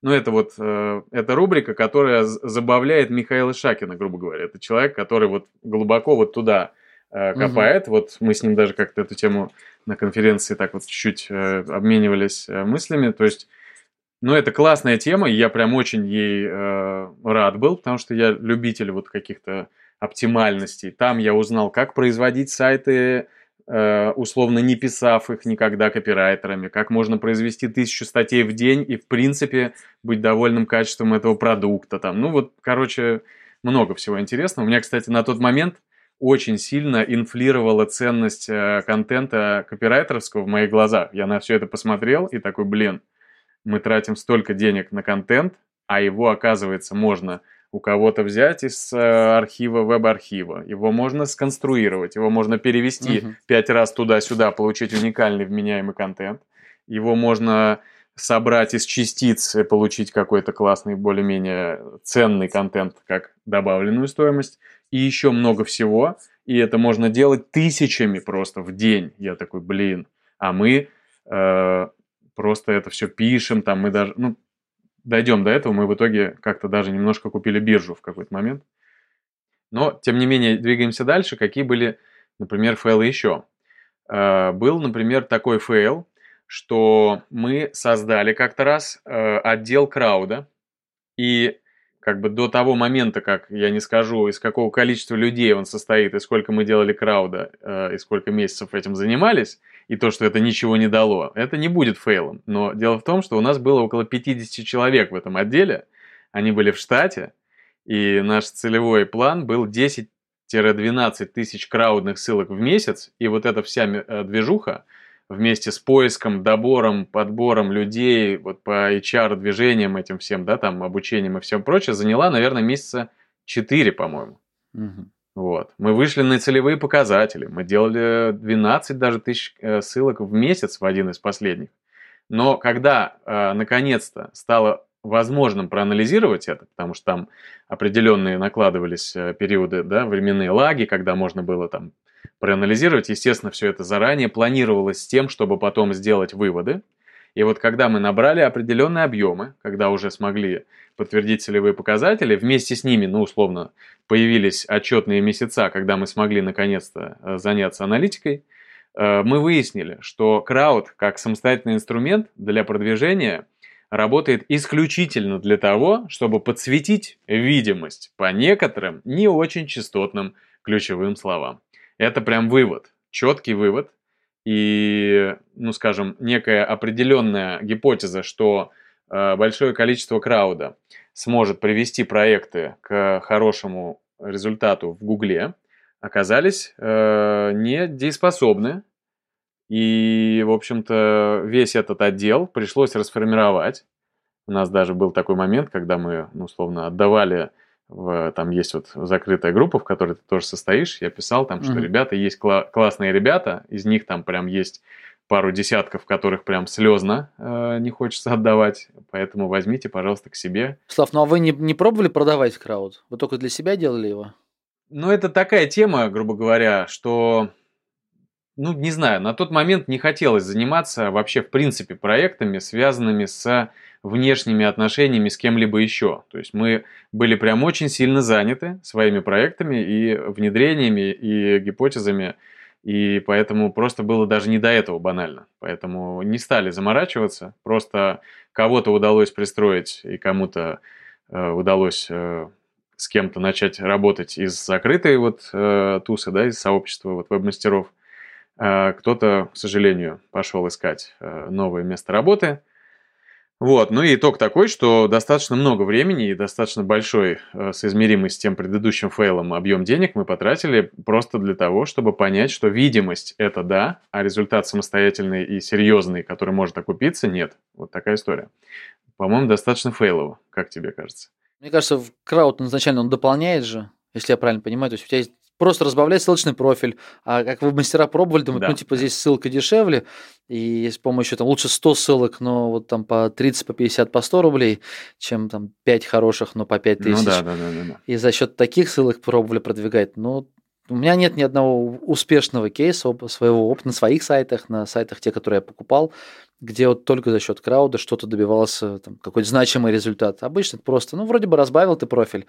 Ну, это вот, э, это рубрика, которая забавляет Михаила Шакина, грубо говоря. Это человек, который вот глубоко вот туда э, копает. Вот мы с ним даже как-то эту тему на конференции так вот чуть-чуть э, обменивались э, мыслями. То есть ну, это классная тема, и я прям очень ей рад был, потому что я любитель вот каких-то оптимальностей. Там я узнал, как производить сайты, условно не писав их никогда копирайтерами, как можно произвести тысячу статей в день и, в принципе, быть довольным качеством этого продукта. Там. Ну, вот, короче, много всего интересного. У меня, кстати, на тот момент очень сильно инфлировала ценность э, контента копирайтерского в моих глазах. Я на все это посмотрел и такой, блин, мы тратим столько денег на контент, а его, оказывается, можно у кого-то взять из э, архива, веб-архива. Его можно сконструировать, его можно перевести Мгм. пять раз туда-сюда, получить уникальный вменяемый контент. Его можно собрать из частиц и получить какой-то классный, более-менее ценный контент, как добавленную стоимость. И еще много всего. И это можно делать тысячами просто в день. Я такой, блин. А мы э, просто это все пишем, там мы даже, ну, дойдем до этого, мы в итоге как-то даже немножко купили биржу в какой-то момент. Но, тем не менее, двигаемся дальше. Какие были, например, фейлы еще? Э, Был, например, такой фейл, что мы создали как-то раз э, отдел крауда, и как бы до того момента, как я не скажу, из какого количества людей он состоит, и сколько мы делали крауда, э, и сколько месяцев этим занимались, и то, что это ничего не дало, это не будет фейлом. Но дело в том, что у нас было около 50 человек в этом отделе, они были в штате, и наш целевой план был 10-12 тысяч краудных ссылок в месяц, и вот эта вся э, движуха вместе с поиском, добором, подбором людей, вот по HR-движениям этим всем, да, там, обучением и всем прочее, заняла, наверное, месяца 4, по-моему. Мгм. Вот. Мы вышли на целевые показатели. Мы делали 12 даже тысяч э, ссылок в месяц в один из последних. Но когда э, наконец-то стало возможным проанализировать это, потому что там определенные накладывались э, периоды, да, временные лаги, когда можно было там проанализировать, естественно, все это заранее планировалось с тем, чтобы потом сделать выводы. И вот когда мы набрали определенные объемы, когда уже смогли подтвердить целевые показатели, вместе с ними, ну, условно, появились отчетные месяца, когда мы смогли наконец-то э, заняться аналитикой, э, мы выяснили, что крауд как самостоятельный инструмент для продвижения работает исключительно для того, чтобы подсветить видимость по некоторым не очень частотным ключевым словам. Это прям вывод, четкий вывод. и, ну, скажем, некая определенная гипотеза, что э, большое количество крауда сможет привести проекты к хорошему результату в Гугле, оказались э, недееспособны. И, в общем-то, весь этот отдел пришлось расформировать. У нас даже был такой момент, когда мы, ну, условно, отдавали в, там есть вот закрытая группа, в которой ты тоже состоишь. Я писал там, что mm-hmm. ребята есть кла- классные ребята, из них там прям есть пару десятков, которых прям слезно э, не хочется отдавать, поэтому возьмите, пожалуйста, к себе. Слав, ну а вы не, не пробовали продавать крауд? Вы только для себя делали его? Ну, это такая тема, грубо говоря, что, ну, не знаю, на тот момент не хотелось заниматься вообще, в принципе, проектами, связанными с внешними отношениями с кем-либо еще. То есть мы были прям очень сильно заняты своими проектами и внедрениями, и гипотезами, и поэтому просто было даже не до этого банально. Поэтому не стали заморачиваться, просто кого-то удалось пристроить и кому-то э, удалось э, с кем-то начать работать из закрытой вот э, тусы, да, из сообщества вот веб-мастеров. Э, кто-то, к сожалению, пошел искать э, новое место работы – вот, ну и итог такой, что достаточно много времени и достаточно большой, э, соизмеримый с тем предыдущим фейлом объем денег мы потратили просто для того, чтобы понять, что видимость это да, а результат самостоятельный и серьезный, который может окупиться, нет. Вот такая история. По-моему, достаточно фейлово, как тебе кажется? Мне кажется, крауд изначально он дополняет же, если я правильно понимаю. То есть у тебя есть просто разбавлять ссылочный профиль. А как вы мастера пробовали, думают, да. ну, типа, здесь ссылка дешевле, и с помощью, там, лучше 100 ссылок, но вот там по 30, по 50, по 100 рублей, чем там 5 хороших, но по 5 тысяч. Ну, да, да, да, да, да. И за счет таких ссылок пробовали продвигать. Ну, у меня нет ни одного успешного кейса своего опыта на своих сайтах, на сайтах, те, которые я покупал, где вот только за счет крауда что-то добивался, там, какой-то значимый результат. Обычно это просто, ну, вроде бы разбавил ты профиль,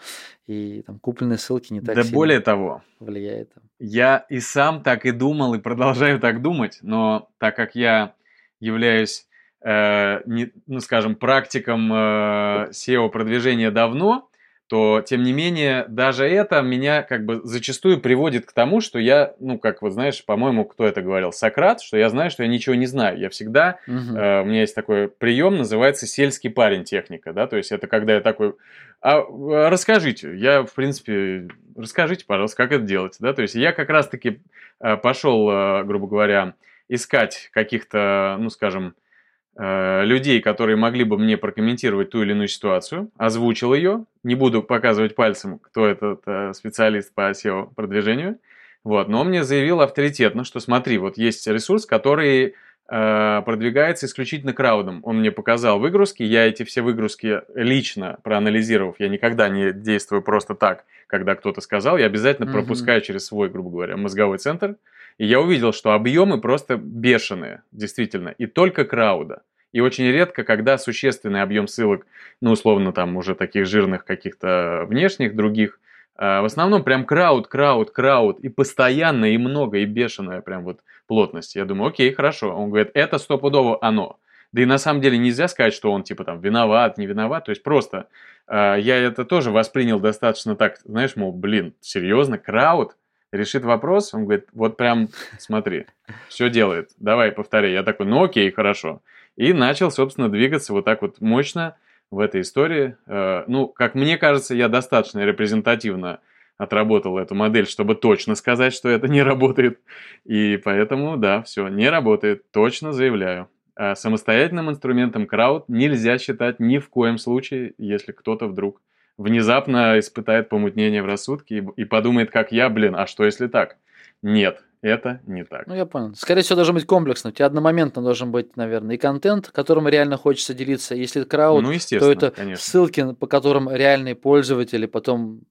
и там купленные ссылки не так Да более того, влияет. Я и сам так и думал, и продолжаю так думать, но так как я являюсь, э, не, ну, скажем, практиком э, SEO-продвижения давно, то, тем не менее, даже это меня как бы зачастую приводит к тому, что я, ну, как вот знаешь, по-моему, кто это говорил, Сократ, что я знаю, что я ничего не знаю. Я всегда, угу. э, у меня есть такой прием, называется сельский парень техника, да, то есть это когда я такой, а, а расскажите, я, в принципе, расскажите, пожалуйста, как это делать, да, то есть я как раз-таки э, пошел, э, грубо говоря, искать каких-то, ну, скажем, Э, людей, которые могли бы мне прокомментировать ту или иную ситуацию, озвучил ее, не буду показывать пальцем, кто этот э, специалист по SEO продвижению, вот, но он мне заявил авторитетно, что смотри, вот есть ресурс, который э, продвигается исключительно краудом. Он мне показал выгрузки, я эти все выгрузки лично проанализировав, я никогда не действую просто так, когда кто-то сказал, я обязательно mm-hmm. пропускаю через свой, грубо говоря, мозговой центр, и я увидел, что объемы просто бешеные, действительно, и только крауда. И очень редко, когда существенный объем ссылок, ну, условно, там уже таких жирных каких-то внешних других, а, в основном прям крауд, крауд, крауд, и постоянно, и много, и бешеная прям вот плотность. Я думаю, окей, хорошо. Он говорит, это стопудово оно. Да и на самом деле нельзя сказать, что он типа там виноват, не виноват. То есть просто э, я это тоже воспринял достаточно так, знаешь, мол, блин, серьезно, крауд? Решит вопрос, он говорит, вот прям смотри, все делает, давай повторяй. Я такой, ну окей, хорошо. И начал, собственно, двигаться вот так вот мощно в этой истории. Э, ну, как мне кажется, я достаточно репрезентативно отработал эту модель, чтобы точно сказать, что это не работает. И поэтому, да, все, не работает, точно заявляю. А самостоятельным инструментом крауд нельзя считать ни в коем случае, если кто-то вдруг внезапно испытает помутнение в рассудке и, и подумает, как я, блин, а что если так? Нет, это не так. Ну, я понял. Скорее всего, должен быть комплексно. У тебя одномоментно должен быть, наверное, и контент, которым реально хочется делиться. Если крауд, ну, то это конечно. ссылки, по которым реальные пользователи потом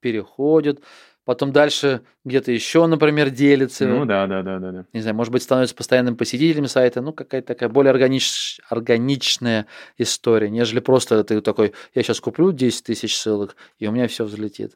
переходят потом дальше где-то еще, например, делится. Ну да, да, да, да, да. Не знаю, может быть, становится постоянным посетителем сайта, ну какая-то такая более органич... органичная история, нежели просто ты такой, я сейчас куплю 10 тысяч ссылок, и у меня все взлетит.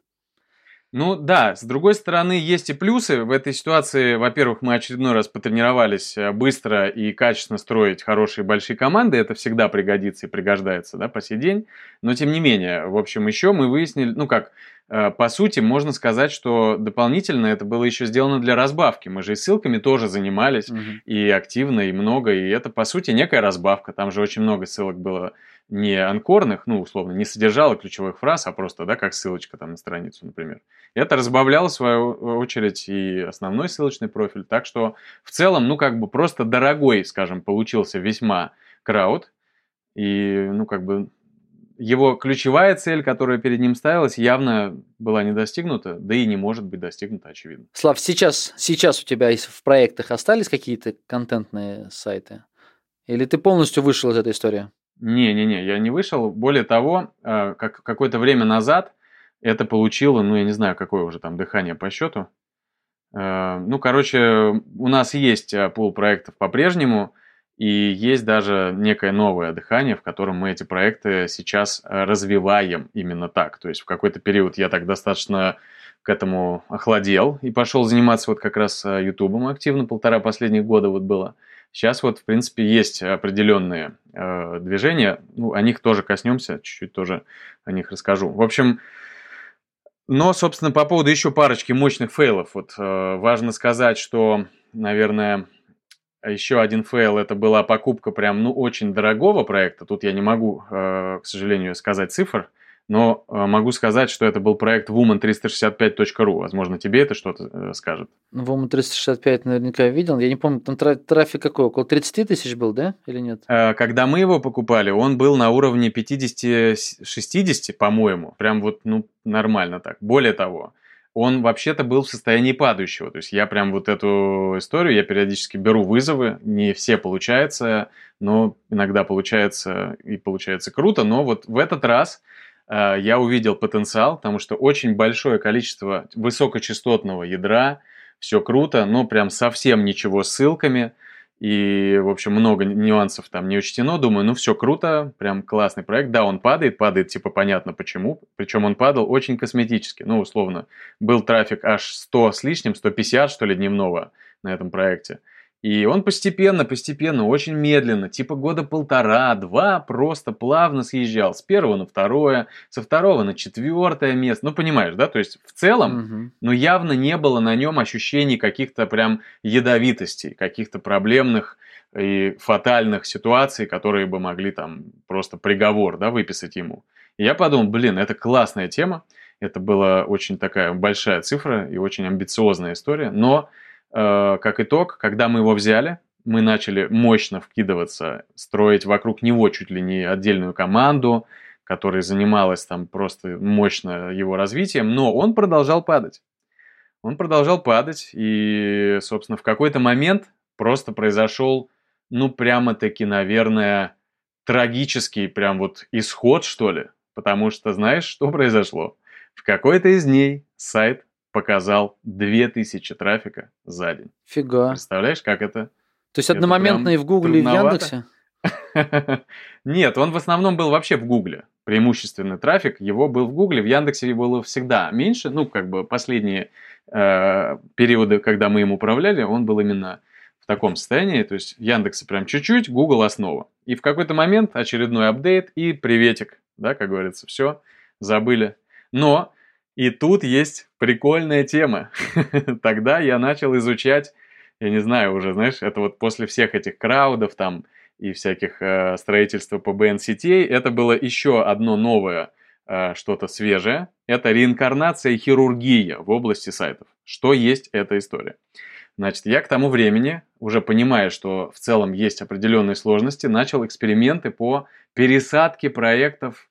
Ну да, с другой стороны, есть и плюсы. В этой ситуации, во-первых, мы очередной раз потренировались э, быстро и качественно строить хорошие большие команды. Это всегда пригодится и пригождается да, по сей день. Но тем не менее, в общем, еще мы выяснили, ну как, по сути, можно сказать, что дополнительно это было еще сделано для разбавки. Мы же и ссылками тоже занимались, угу. и активно, и много, и это, по сути, некая разбавка. Там же очень много ссылок было не анкорных, ну, условно, не содержало ключевых фраз, а просто, да, как ссылочка там на страницу, например. Это разбавляло, в свою очередь, и основной ссылочный профиль. Так что, в целом, ну, как бы просто дорогой, скажем, получился весьма крауд. И, ну, как бы, его ключевая цель, которая перед ним ставилась, явно была не достигнута, да и не может быть достигнута, очевидно. Слав, сейчас, сейчас у тебя в проектах остались какие-то контентные сайты? Или ты полностью вышел из этой истории? Не-не-не, я не вышел. Более того, э, как какое-то время назад это получило, ну, я не знаю, какое уже там дыхание по счету. Э, ну, короче, у нас есть э, пул проектов по-прежнему, и есть даже некое новое дыхание, в котором мы эти проекты сейчас развиваем именно так. То есть в какой-то период я так достаточно к этому охладел и пошел заниматься вот как раз Ютубом активно, полтора последних года вот было. Сейчас вот, в принципе, есть определенные э, движения, ну, о них тоже коснемся, чуть-чуть тоже о них расскажу. В общем, но, собственно, по поводу еще парочки мощных фейлов, вот э, важно сказать, что, наверное, еще один фейл это была покупка прям, ну, очень дорогого проекта. Тут я не могу, э, к сожалению, сказать цифр, но э, могу сказать, что это был проект woman365.ru. Возможно, тебе это что-то э, скажет. Ну, Woman365 наверняка видел. Я не помню, там трафик какой? Около 30 тысяч был, да? Или нет? Когда мы его покупали, он был на уровне 50-60, по-моему. Прям вот, ну, нормально так. Более того, он вообще-то был в состоянии падающего. То есть я прям вот эту историю, я периодически беру вызовы, не все получается, но иногда получается и получается круто. Но вот в этот раз Э, я увидел потенциал, потому что очень большое количество высокочастотного ядра, все круто, но прям совсем ничего с ссылками, и, в общем, много нюансов там не учтено. Думаю, ну все круто, прям классный проект. Да, он падает, падает, типа, понятно почему. Причем он падал очень косметически. Ну, условно, был трафик аж 100 с лишним, 150, что ли, дневного на этом проекте. И он постепенно, постепенно, очень медленно, типа года полтора-два, просто плавно съезжал с первого на второе, со второго на четвертое место. Ну, понимаешь, да? То есть в целом, угу. ну, явно не было на нем ощущений каких-то прям ядовитостей, каких-то проблемных и фатальных ситуаций, которые бы могли там просто приговор, да, выписать ему. И я подумал, блин, это классная тема, это была очень такая большая цифра и очень амбициозная история, но как итог, когда мы его взяли, мы начали мощно вкидываться, строить вокруг него чуть ли не отдельную команду, которая занималась там просто мощно его развитием, но он продолжал падать. Он продолжал падать, и, собственно, в какой-то момент просто произошел, ну, прямо-таки, наверное, трагический прям вот исход, что ли. Потому что, знаешь, что произошло? В какой-то из дней сайт показал 2000 трафика за день. Фига. Представляешь, как это? То есть одномоментно и в Гугле, и в Яндексе? (laughs) Нет, он в основном был вообще в Гугле. Преимущественный трафик его был в Гугле, в Яндексе его было всегда меньше. Ну, как бы последние э, периоды, когда мы им управляли, он был именно в таком состоянии. То есть в Яндексе прям чуть-чуть, Google основа. И в какой-то момент очередной апдейт и приветик, да, как говорится, все, забыли. Но и тут есть прикольная тема. (laughs) Тогда я начал изучать, я не знаю уже, знаешь, это вот после всех этих краудов там и всяких э, строительства ПБН-сетей, это было еще одно новое э, что-то свежее. Это реинкарнация хирургия в области сайтов. Что есть эта история? Значит, я к тому времени, уже понимая, что в целом есть определенные сложности, начал эксперименты по пересадке проектов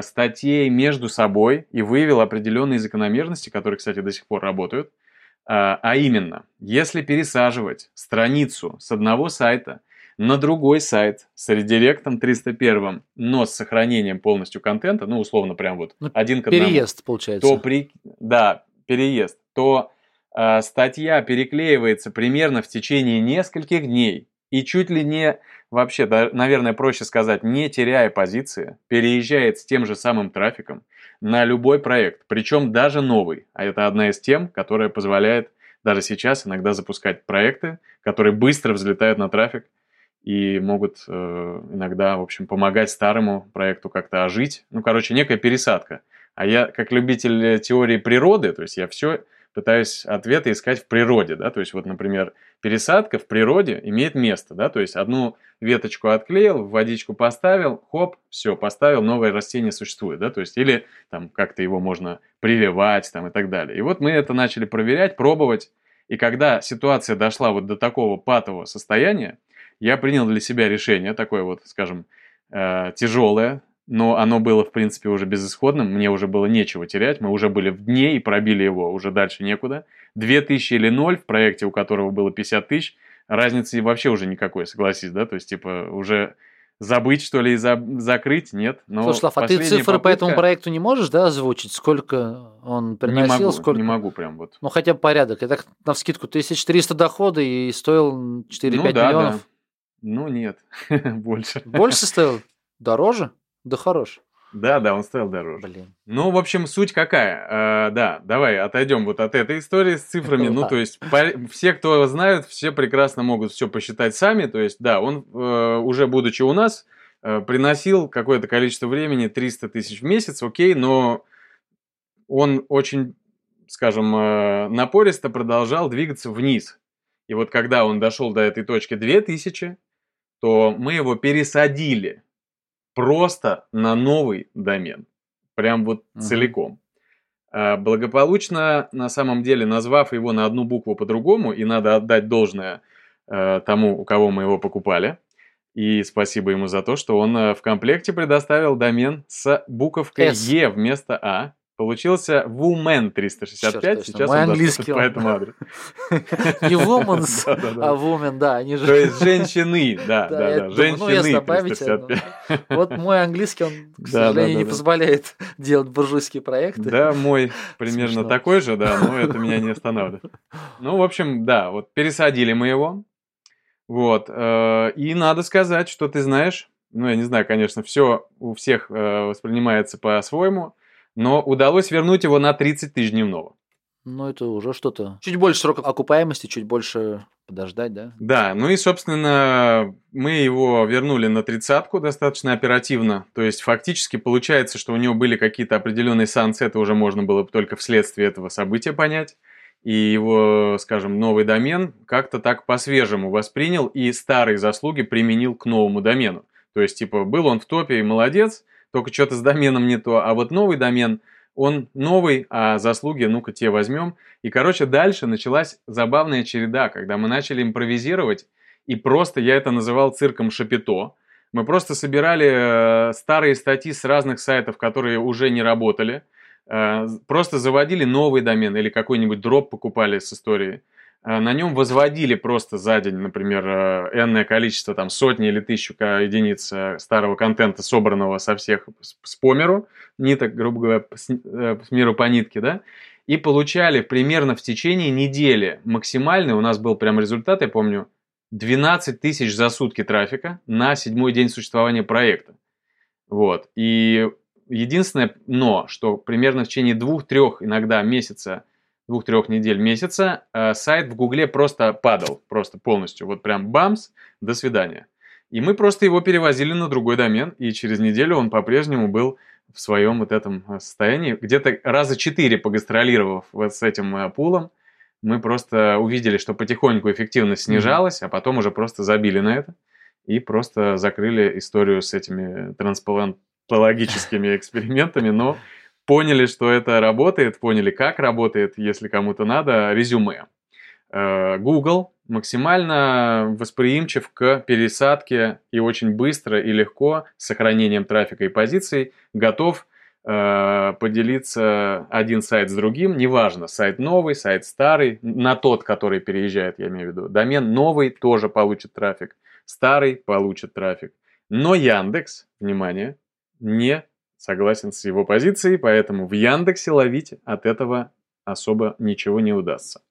статей между собой и выявил определенные закономерности, которые, кстати, до сих пор работают. Э, а именно, если пересаживать страницу с одного сайта на другой сайт с редиректом 301, но с сохранением полностью контента, ну, условно, прям вот ну, один к одному. Переезд, получается. То при... Да, переезд. То э, статья переклеивается примерно в течение нескольких дней и чуть ли не вообще, да, наверное, проще сказать, не теряя позиции, переезжает с тем же самым трафиком на любой проект, причем даже новый. А это одна из тем, которая позволяет даже сейчас иногда запускать проекты, которые быстро взлетают на трафик и могут э, иногда, в общем, помогать старому проекту как-то ожить. Ну, короче, некая пересадка А я, как любитель э, теории природы, то есть я все пытаюсь ответы искать в природе, да, то есть вот, например, пересадка в природе имеет место, да, то есть одну веточку отклеил, в водичку поставил, хоп, все, поставил, новое растение существует, да, то есть или там как-то его можно прививать там и так далее. И вот мы это начали проверять, пробовать, и когда ситуация дошла вот до такого патового состояния, я принял для себя решение, такое вот, скажем, э, тяжелое, но оно было, в принципе, уже безысходным, мне уже было нечего терять, мы уже были в дне и пробили его, уже дальше некуда. 2000 или 0 в проекте, у которого было 50 тысяч, разницы вообще уже никакой, согласись, да, то есть, типа, уже забыть, что ли, и за, закрыть, нет. Но Слушай, а ты цифры попытка... по этому проекту не можешь, да, озвучить? Сколько он приносил? Не могу, сколько... не могу прям вот. Ну, хотя бы порядок. Это на вскидку 1300 дохода и стоил 4-5 ну, да, миллионов. Да. Ну, нет, (laughs) больше. Больше стоил? Дороже? Да хорош. Да, да, он стоил дороже. Блин. Ну, в общем, суть какая? Э, да, давай отойдем вот от этой истории с цифрами. Ну, то есть, по, все, кто знают, все прекрасно могут все посчитать сами. То есть, да, он э, уже будучи у нас, э, приносил какое-то количество времени, 300 тысяч в месяц, окей, но он очень, скажем, э, напористо продолжал двигаться вниз. И вот когда он дошел до этой точки 2000, то мы его пересадили просто на новый домен. Прям вот угу. целиком. А, благополучно, на самом деле, назвав его на одну букву по-другому, и надо отдать должное э, тому, у кого мы его покупали, и спасибо ему за то, что он э, в комплекте предоставил домен с буковкой. Е вместо А. Получился Woman 365, Черт, сейчас Мой он английский (laughs) по этому адресу. (laughs) Не Womans, (laughs) а Woman, да. Они же... То есть женщины, да, да, да, женщины 365. Вот мой английский, он, к сожалению, не позволяет делать буржуйские проекты. Да, мой примерно такой же, да, но это меня не останавливает. Ну, в общем, да, вот пересадили мы его, вот, э, и надо сказать, что ты знаешь, ну, я не знаю, конечно, все у всех э, воспринимается по-своему, но удалось вернуть его на 30 тысяч дневного. Ну, это уже что-то. Чуть больше срока окупаемости, чуть больше подождать, да? Да, ну и, собственно, мы его вернули на тридцатку достаточно оперативно. То есть, фактически получается, что у него были какие-то определенные санкции, это уже можно было только вследствие этого события понять. И его, скажем, новый домен как-то так по-свежему воспринял и старые заслуги применил к новому домену. То есть, типа, был он в топе и молодец, только что-то с доменом не то. А вот новый домен, он новый, а заслуги, ну-ка, те возьмем. И, короче, дальше началась забавная череда, когда мы начали импровизировать, и просто я это называл цирком Шапито. Мы просто собирали э, старые статьи с разных сайтов, которые уже не работали, э, просто заводили новый домен или какой-нибудь дроп покупали с историей на нем возводили просто за день, например, э, энное количество, там, сотни или тысячу единиц э, старого контента, собранного со всех с померу, ниток, грубо говоря, с, с миру по нитке, да, и получали примерно в течение недели максимальный, у нас был прям результат, я помню, 12 тысяч за сутки трафика на седьмой день существования проекта. Вот. И единственное но, что примерно в течение двух-трех иногда месяца двух-трех недель месяца э, сайт в Гугле просто падал, просто полностью. Вот прям бамс, до свидания. И мы просто его перевозили на другой домен, и через неделю он по-прежнему был в своем вот этом э, состоянии. Где-то раза четыре погастролировав вот с этим э, пулом, мы просто увидели, что потихоньку эффективность снижалась, mm-hmm. а потом уже просто забили на это и просто закрыли историю с этими трансплантологическими (laughs) экспериментами, но поняли, что это работает, поняли, как работает, если кому-то надо, резюме. Э, Google максимально восприимчив к пересадке и очень быстро и легко с сохранением трафика и позиций готов э, поделиться один сайт с другим, неважно, сайт новый, сайт старый, на тот, который переезжает, я имею в виду. Домен новый тоже получит трафик, старый получит трафик. Но Яндекс, внимание, не согласен с его позицией, поэтому в Яндексе ловить от этого особо ничего не удастся.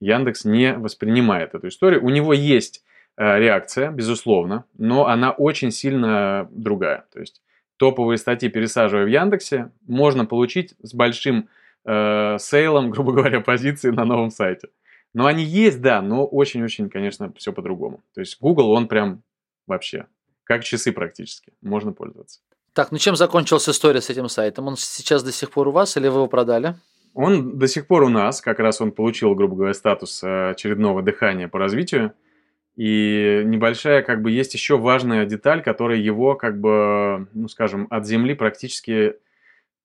Яндекс не воспринимает эту историю. У него есть э, реакция, безусловно, но она очень сильно другая. То есть топовые статьи, пересаживая в Яндексе, можно получить с большим э, сейлом, (laughs) грубо говоря, позиции на новом сайте. Но они есть, да, но очень-очень, конечно, все по-другому. То есть Google, он прям вообще как часы практически, можно пользоваться. Так, ну чем закончилась история с этим сайтом? Он сейчас до сих пор у вас или вы его продали? Он до сих пор у нас, как раз он получил, грубо говоря, статус э, очередного дыхания по развитию. И небольшая, как бы, есть еще важная деталь, которая его, как бы, ну, скажем, от земли практически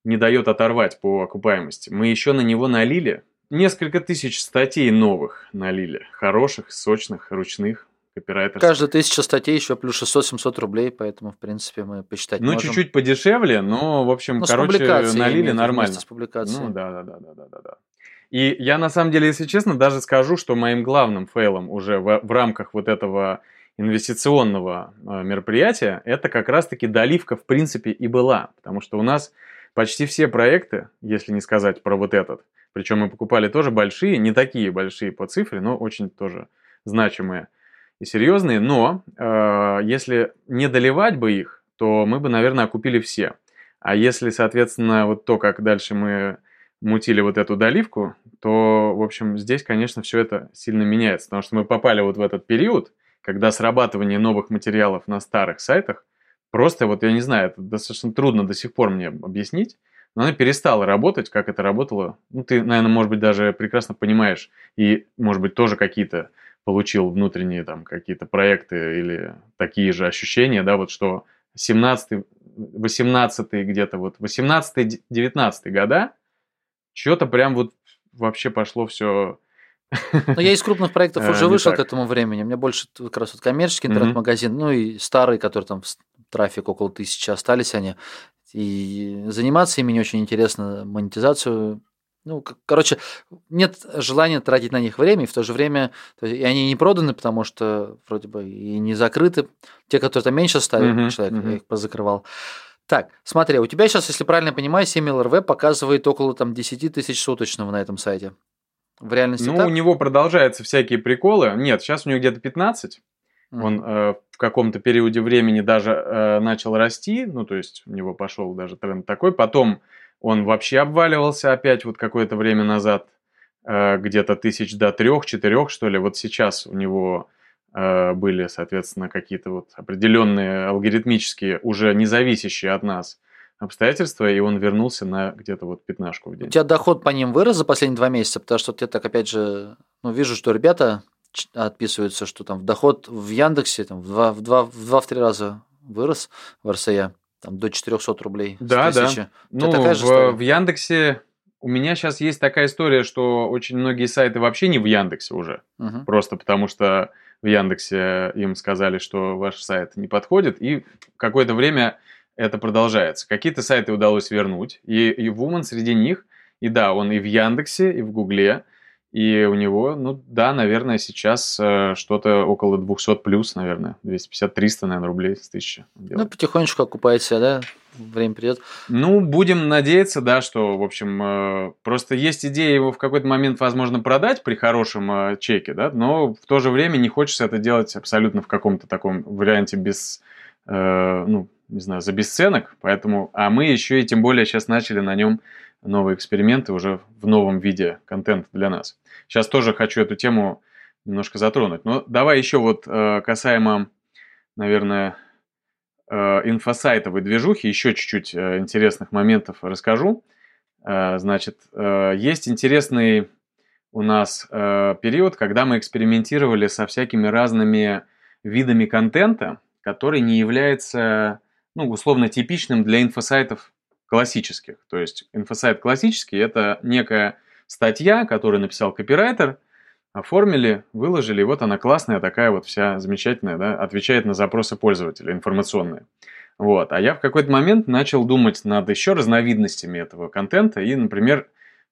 не дает оторвать по окупаемости. Мы еще на него налили несколько тысяч статей новых налили. Хороших, сочных, ручных копирайтерских. Каждая тысяча статей еще плюс 600-700 рублей, поэтому, в принципе, мы посчитать Ну, можем. чуть-чуть подешевле, но, в общем, Ну, с короче, налили нормально. с публикацией. Ну, да, да, да, да, да, да, да. И я, на самом деле, если честно, даже скажу, что моим главным фейлом уже в, в рамках вот этого инвестиционного э, мероприятия, это как раз-таки доливка, в принципе, и была. Потому что у нас почти все проекты, если не сказать про вот этот, причем мы покупали тоже большие, не такие большие по цифре, но очень тоже значимые и серьезные. Но э, если не доливать бы их, то мы бы, наверное, окупили все. А если, соответственно, вот то, как дальше мы мутили вот эту доливку, то, в общем, здесь, конечно, все это сильно меняется. Потому что мы попали вот в этот период, когда срабатывание новых материалов на старых сайтах, просто вот, я не знаю, это достаточно трудно до сих пор мне объяснить, но она перестала работать, как это работало. Ну, ты, наверное, может быть, даже прекрасно понимаешь, и, может быть, тоже какие-то получил внутренние там какие-то проекты или такие же ощущения, да, вот что 17 18 где-то вот 18-19 года, что-то прям вот вообще пошло все Но я из крупных проектов Э, (laughs) уже вышел к этому времени. У меня больше как раз вот коммерческий интернет-магазин, ну и старый, который там трафик около тысячи остались они. И заниматься ими не очень интересно, монетизацию. Ну, короче, нет желания тратить на них время, и в то же время то есть, и они не проданы, потому что вроде бы и не закрыты. Те, которые там меньше ставят, Мгм, человек, мгм. я их позакрывал. Так, смотри, у тебя сейчас, если правильно понимаю, 7 LRV показывает около там 10 тысяч суточного на этом сайте. В реальности Ну, так? у него продолжаются всякие приколы. Нет, сейчас у него где-то 15. Мгм. Он э, в каком-то периоде времени даже э, начал расти, ну, то есть у него пошел даже тренд такой. Потом он вообще обваливался опять вот какое-то время назад, э, где-то тысяч до трех, четырех, что ли. Вот сейчас у него э, были, соответственно, какие-то вот определенные алгоритмические, уже не зависящие от нас обстоятельства, и он вернулся на где-то вот пятнашку в У день. тебя доход по ним вырос за последние два месяца, потому что я так опять же, ну, вижу, что ребята отписываются, что там доход в Яндексе там, в два, в два, в два, в три раза вырос в РСЯ, там до 400 рублей. Да, да. Ну, такая в, же в Яндексе у меня сейчас есть такая история, что очень многие сайты вообще не в Яндексе уже. Мгм. Просто потому что в Яндексе им сказали, что ваш сайт не подходит, и какое-то время это продолжается. Какие-то сайты удалось вернуть, и, и Woman среди них, и да, он и в Яндексе, и в Гугле, и у него, ну да, наверное, сейчас э, что-то около 200 плюс, наверное, 250-300, наверное, рублей с 1000. он Ну, делает. потихонечку окупается, да, время придет. Ну, будем надеяться, да, что, в общем, э, просто есть идея его в какой-то момент, возможно, продать при хорошем э, чеке, да, но в то же время не хочется это делать абсолютно в каком-то таком варианте без, э, ну, не знаю, за бесценок, поэтому, а мы еще и тем более сейчас начали на нем новые эксперименты уже в новом виде контента для нас. Сейчас тоже хочу эту тему немножко затронуть, но давай еще вот э, касаемо, наверное, э, инфосайтовой движухи, еще чуть-чуть э, интересных моментов расскажу. Э, Значит, есть интересный у нас период, когда мы экспериментировали со всякими разными видами контента, который не является, ну, условно типичным для инфосайтов классических. То есть инфосайт классический – это некая статья, которую написал копирайтер, оформили, выложили, и вот она классная такая вот вся замечательная, да, отвечает на запросы пользователя информационные. Вот. А я в какой-то момент начал думать над еще разновидностями этого контента. И, например,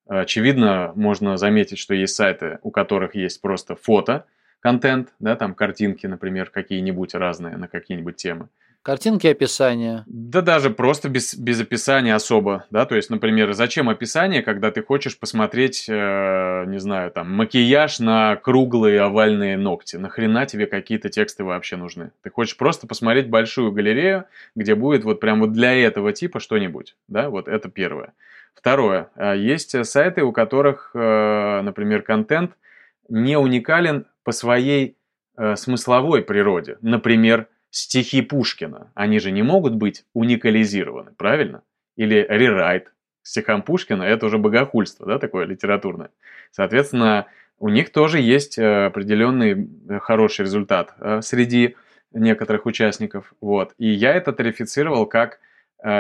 очевидно, можно заметить, что есть сайты, у которых есть просто фото, контент, да, там картинки, например, какие-нибудь разные на какие-нибудь темы. Картинки, описания. Да даже просто без, без описания особо, да, то есть, например, зачем описание, когда ты хочешь посмотреть, э, не знаю, там, макияж на круглые овальные ногти, нахрена тебе какие-то тексты вообще нужны? Ты хочешь просто посмотреть большую галерею, где будет вот прям вот для этого типа что-нибудь, да, вот это первое. Второе, э, есть сайты, у которых, э, например, контент не уникален по своей э, смысловой природе, например, стихи Пушкина, они же не могут быть уникализированы, правильно? Или рерайт стихам Пушкина, это уже богохульство, да, такое литературное. Соответственно, у них тоже есть э, определенный э, хороший результат э, среди некоторых участников. Вот. И я это тарифицировал как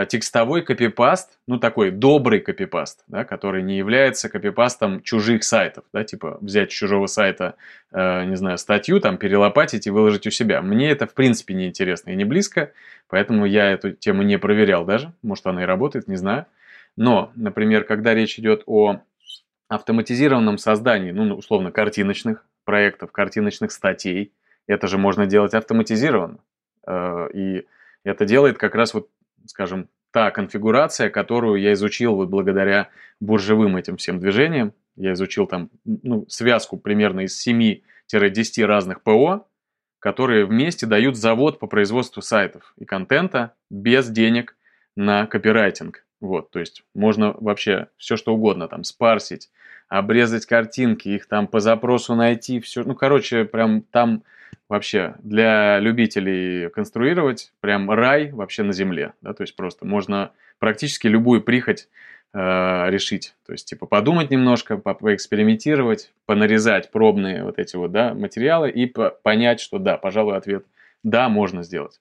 текстовой копипаст, ну такой добрый копипаст, да, который не является копипастом чужих сайтов, да, типа взять с чужого сайта, э, не знаю, статью, там перелопатить и выложить у себя. Мне это в принципе не интересно и не близко, поэтому я эту тему не проверял даже, может она и работает, не знаю. Но, например, когда речь идет о автоматизированном создании, ну, условно, картиночных проектов, картиночных статей, это же можно делать автоматизированно. Э, и это делает как раз вот, скажем, та конфигурация, которую я изучил вот благодаря буржевым этим всем движениям. Я изучил там ну, связку примерно из 7-10 разных ПО, которые вместе дают завод по производству сайтов и контента без денег на копирайтинг. Вот, то есть можно вообще все что угодно там спарсить, обрезать картинки, их там по запросу найти, все. Ну, короче, прям там вообще для любителей конструировать прям рай вообще на земле, да, то есть просто можно практически любую прихоть э, решить, то есть типа подумать немножко, по поэкспериментировать, понарезать пробные вот эти вот, да, материалы и по понять, что да, пожалуй, ответ да, можно сделать.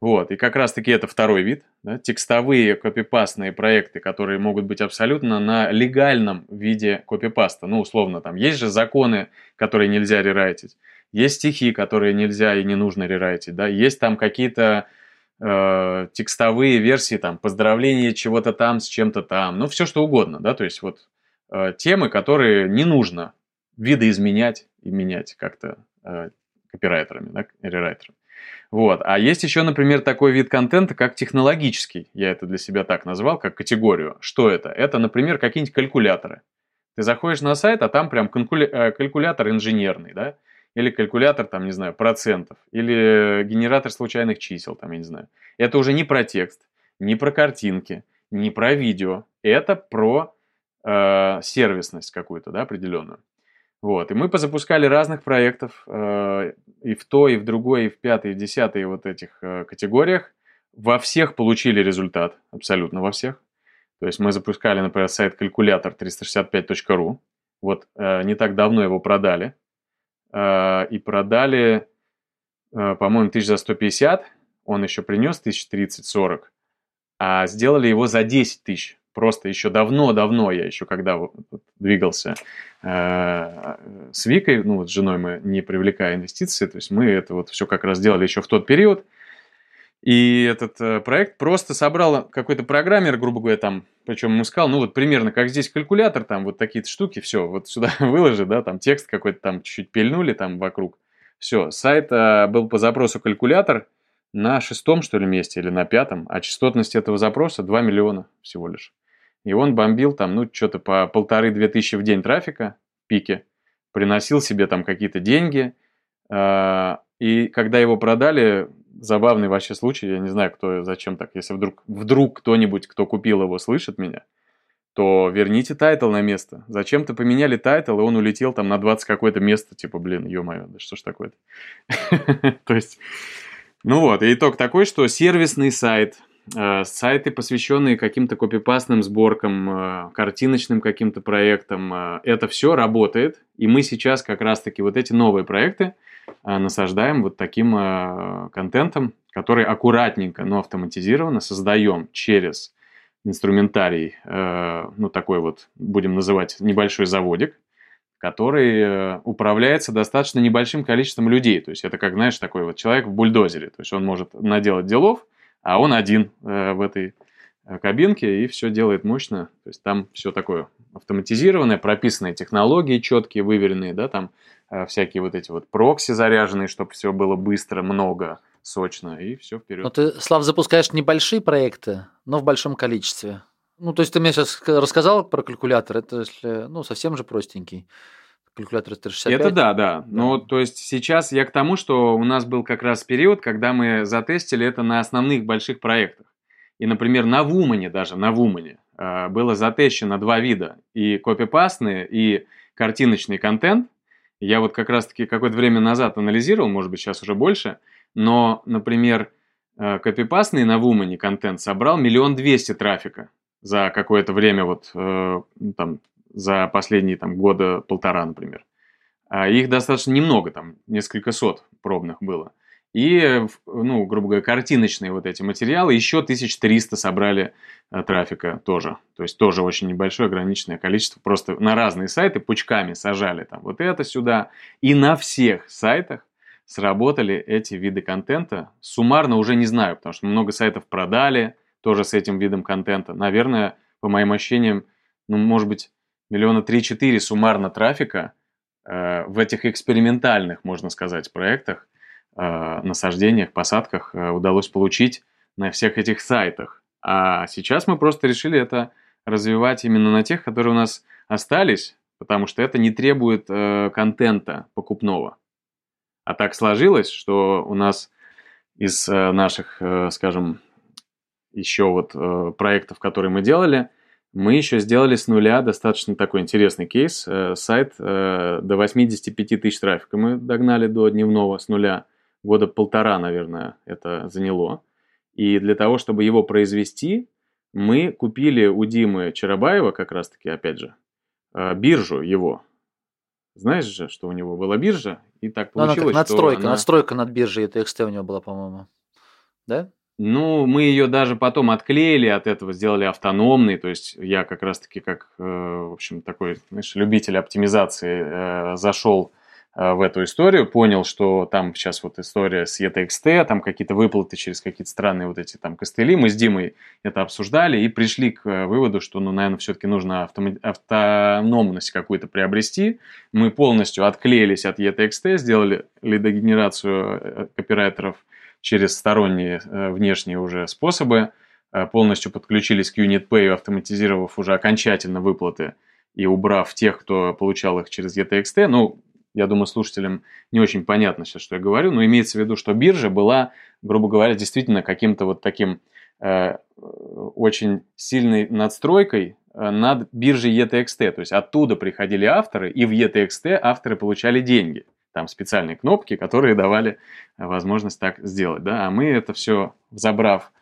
Вот, и как раз-таки это второй вид, да, текстовые копипастные проекты, которые могут быть абсолютно на легальном виде копипаста. Ну, условно, там есть же законы, которые нельзя рерайтить. Есть стихи, которые нельзя и не нужно рерайтить, да, есть там какие-то э, текстовые версии, там, поздравления чего-то там с чем-то там, ну, все что угодно, да, то есть вот э, темы, которые не нужно видоизменять и менять как-то э, копирайтерами, да, рерайтерами. Вот. А есть еще, например, такой вид контента, как технологический. Я это для себя так назвал, как категорию. Что это? Это, например, какие-нибудь калькуляторы. Ты заходишь на сайт, а там прям э, калькулятор инженерный, да? или калькулятор, там, не знаю, процентов, или генератор случайных чисел, там, я не знаю. Это уже не про текст, не про картинки, не про видео. Это про э, сервисность какую-то, да, определенную. Вот, и мы позапускали разных проектов э, и в той, и в другой, и в пятой, и в десятой вот этих э, категориях. Во всех получили результат, абсолютно во всех. То есть мы запускали, например, сайт калькулятор 365.ru. Вот э, не так давно его продали. И продали, по-моему, тысяч за 150, он еще принес 1030-40, а сделали его за 10 тысяч. Просто еще давно-давно, я еще когда двигался э, с Викой, ну вот с женой мы не привлекая инвестиции, то есть мы это вот все как раз делали еще в тот период. И этот э, проект просто собрал какой-то программер, грубо говоря, там, причем ему сказал, ну вот примерно как здесь калькулятор, там вот такие-то штуки, все, вот сюда (laughs) выложи, да, там текст какой-то там чуть-чуть пильнули там вокруг. Все, сайт э, был по запросу калькулятор на шестом, что ли, месте или на пятом, а частотность этого запроса 2 миллиона всего лишь. И он бомбил там, ну, что-то по полторы-две тысячи в день трафика, пике, приносил себе там какие-то деньги, э, и когда его продали, забавный вообще случай, я не знаю, кто, зачем так, если вдруг, вдруг кто-нибудь, кто купил его, слышит меня, то верните title на место. Зачем-то поменяли title, и он улетел там на 20 какое-то место, типа, блин, ё-моё, да что ж такое-то. (laughs) То есть, ну вот, и итог такой, что сервисный сайт, сайты, посвященные каким-то копипастным сборкам, э, картиночным каким-то проектам, э, это все работает, и мы сейчас как раз-таки вот эти новые проекты, Э, насаждаем вот таким э, контентом, который аккуратненько, но автоматизированно создаем через инструментарий, э, ну такой вот, будем называть, небольшой заводик, который управляется достаточно небольшим количеством людей. То есть это как, знаешь, такой вот человек в бульдозере. То есть он может наделать делов, а он один в этой кабинке и все делает мощно. То есть там все такое автоматизированное, прописанные технологии четкие, выверенные, да, там Э, всякие вот эти вот прокси заряженные, чтобы все было быстро, много, сочно, и все вперед. Но ты, Слав, запускаешь небольшие проекты, но в большом количестве. Ну, то есть ты мне сейчас рассказал про калькулятор, это ну, совсем же простенький. Калькулятор 365. Это да, да. Ну, то есть сейчас я к тому, что у нас был как раз период, когда мы затестили это на основных больших проектах. И, например, на Вумане даже, на Вумане э, было затещено два вида. И копипастный, и картиночный контент – я вот как раз-таки какое-то время назад анализировал, может быть, сейчас уже больше, но, например, э, копипастный на Вумане контент собрал миллион двести трафика за какое-то время, вот э, там, за последние там, года полтора, например. А их достаточно немного, там несколько сот пробных было. И, ну, грубо говоря, картиночные вот эти материалы еще 1300 собрали э, трафика тоже. То есть тоже очень небольшое ограниченное количество. Просто на разные сайты пучками сажали там вот это сюда. И на всех сайтах сработали эти виды контента. Суммарно уже не знаю, потому что много сайтов продали тоже с этим видом контента. Наверное, по моим ощущениям, ну, может быть, миллиона три-четыре суммарно трафика э, в этих экспериментальных, можно сказать, проектах – Э, насаждениях, посадках э, удалось получить на всех этих сайтах. А сейчас мы просто решили это развивать именно на тех, которые у нас остались, потому что это не требует э, контента покупного. А так сложилось, что у нас из э, наших, э, скажем, еще вот э, проектов, которые мы делали, мы еще сделали с нуля достаточно такой интересный кейс. Э, сайт э, до 85 тысяч трафика мы догнали до дневного с нуля – года полтора, наверное, это заняло. И для того, чтобы его произвести, мы купили у Димы Чарабаева, как раз-таки, опять же, э, биржу его. Знаешь же, что у него была биржа, и так получилось, ну, она как надстройка, что она... надстройка над биржей ETXT у него была, по-моему. Да? Ну, мы ее даже потом отклеили от этого, сделали автономной. То есть я как раз-таки как, э, в общем, такой, знаешь, любитель оптимизации э, зашел Э, в эту историю, понял, что там сейчас вот история с ETXT, там какие-то выплаты через какие-то странные вот эти там костыли. Мы с Димой это обсуждали и пришли к выводу, что, ну, наверное, все-таки нужно автом... автономность какую-то приобрести. Мы полностью отклеились от ETXT, сделали лидогенерацию копирайтеров через сторонние внешние уже способы, полностью подключились к UnitPay, автоматизировав уже окончательно выплаты и убрав тех, кто получал их через ETXT. Ну, я думаю, слушателям не очень понятно сейчас, что я говорю, но имеется в виду, что биржа была, грубо говоря, действительно каким-то вот таким э, очень сильной надстройкой э, над биржей ETXT. То есть оттуда приходили авторы, и в ETXT авторы получали деньги. Там специальные кнопки, которые давали возможность так сделать. Да? А мы это все, забрав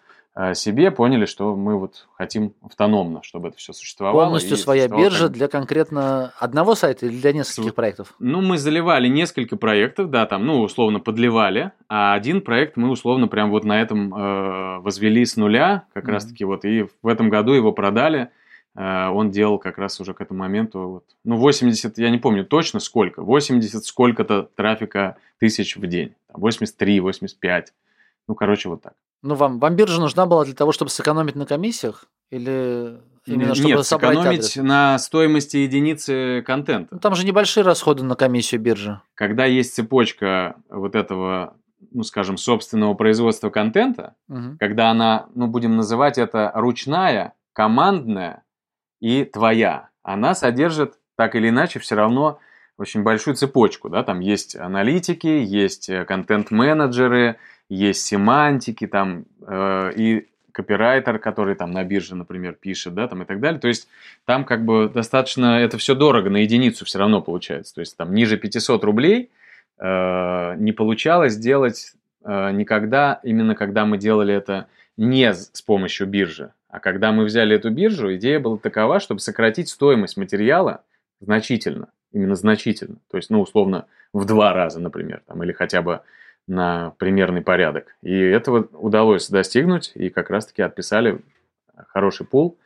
себе поняли, что мы вот хотим автономно, чтобы это все существовало. Полностью своя биржа для конкретно одного сайта или для нескольких С... проектов? Ну, мы заливали несколько проектов, да, там, ну, условно подливали, а один проект мы условно прям вот на этом э, возвели с нуля, как mm-hmm. раз-таки вот, и в этом году его продали. Э, он делал как раз уже к этому моменту, вот, ну, 80, я не помню точно сколько, 80 сколько-то трафика тысяч в день, 83, 85, ну, короче, вот так. Ну, вам, вам биржа нужна была для того, чтобы сэкономить на комиссиях? Или именно чтобы Нет, собрать сэкономить адрес? на стоимости единицы контента. Ну, там же небольшие расходы на комиссию биржи. Когда есть цепочка вот этого, ну, скажем, собственного производства контента, угу. когда она, ну, будем называть это ручная, командная и твоя, она содержит так или иначе все равно очень большую цепочку, да, там есть аналитики, есть э, контент-менеджеры, есть семантики там э, и копирайтер, который там на бирже, например, пишет, да, там и так далее. То есть там как бы достаточно, это все дорого на единицу все равно получается. То есть там ниже 500 рублей э, не получалось сделать э, никогда, именно когда мы делали это не с помощью биржи. А когда мы взяли эту биржу, идея была такова, чтобы сократить стоимость материала значительно, именно значительно. То есть, ну, условно, в два раза, например, там, или хотя бы на примерный порядок. И этого удалось достигнуть, и как раз-таки отписали хороший пул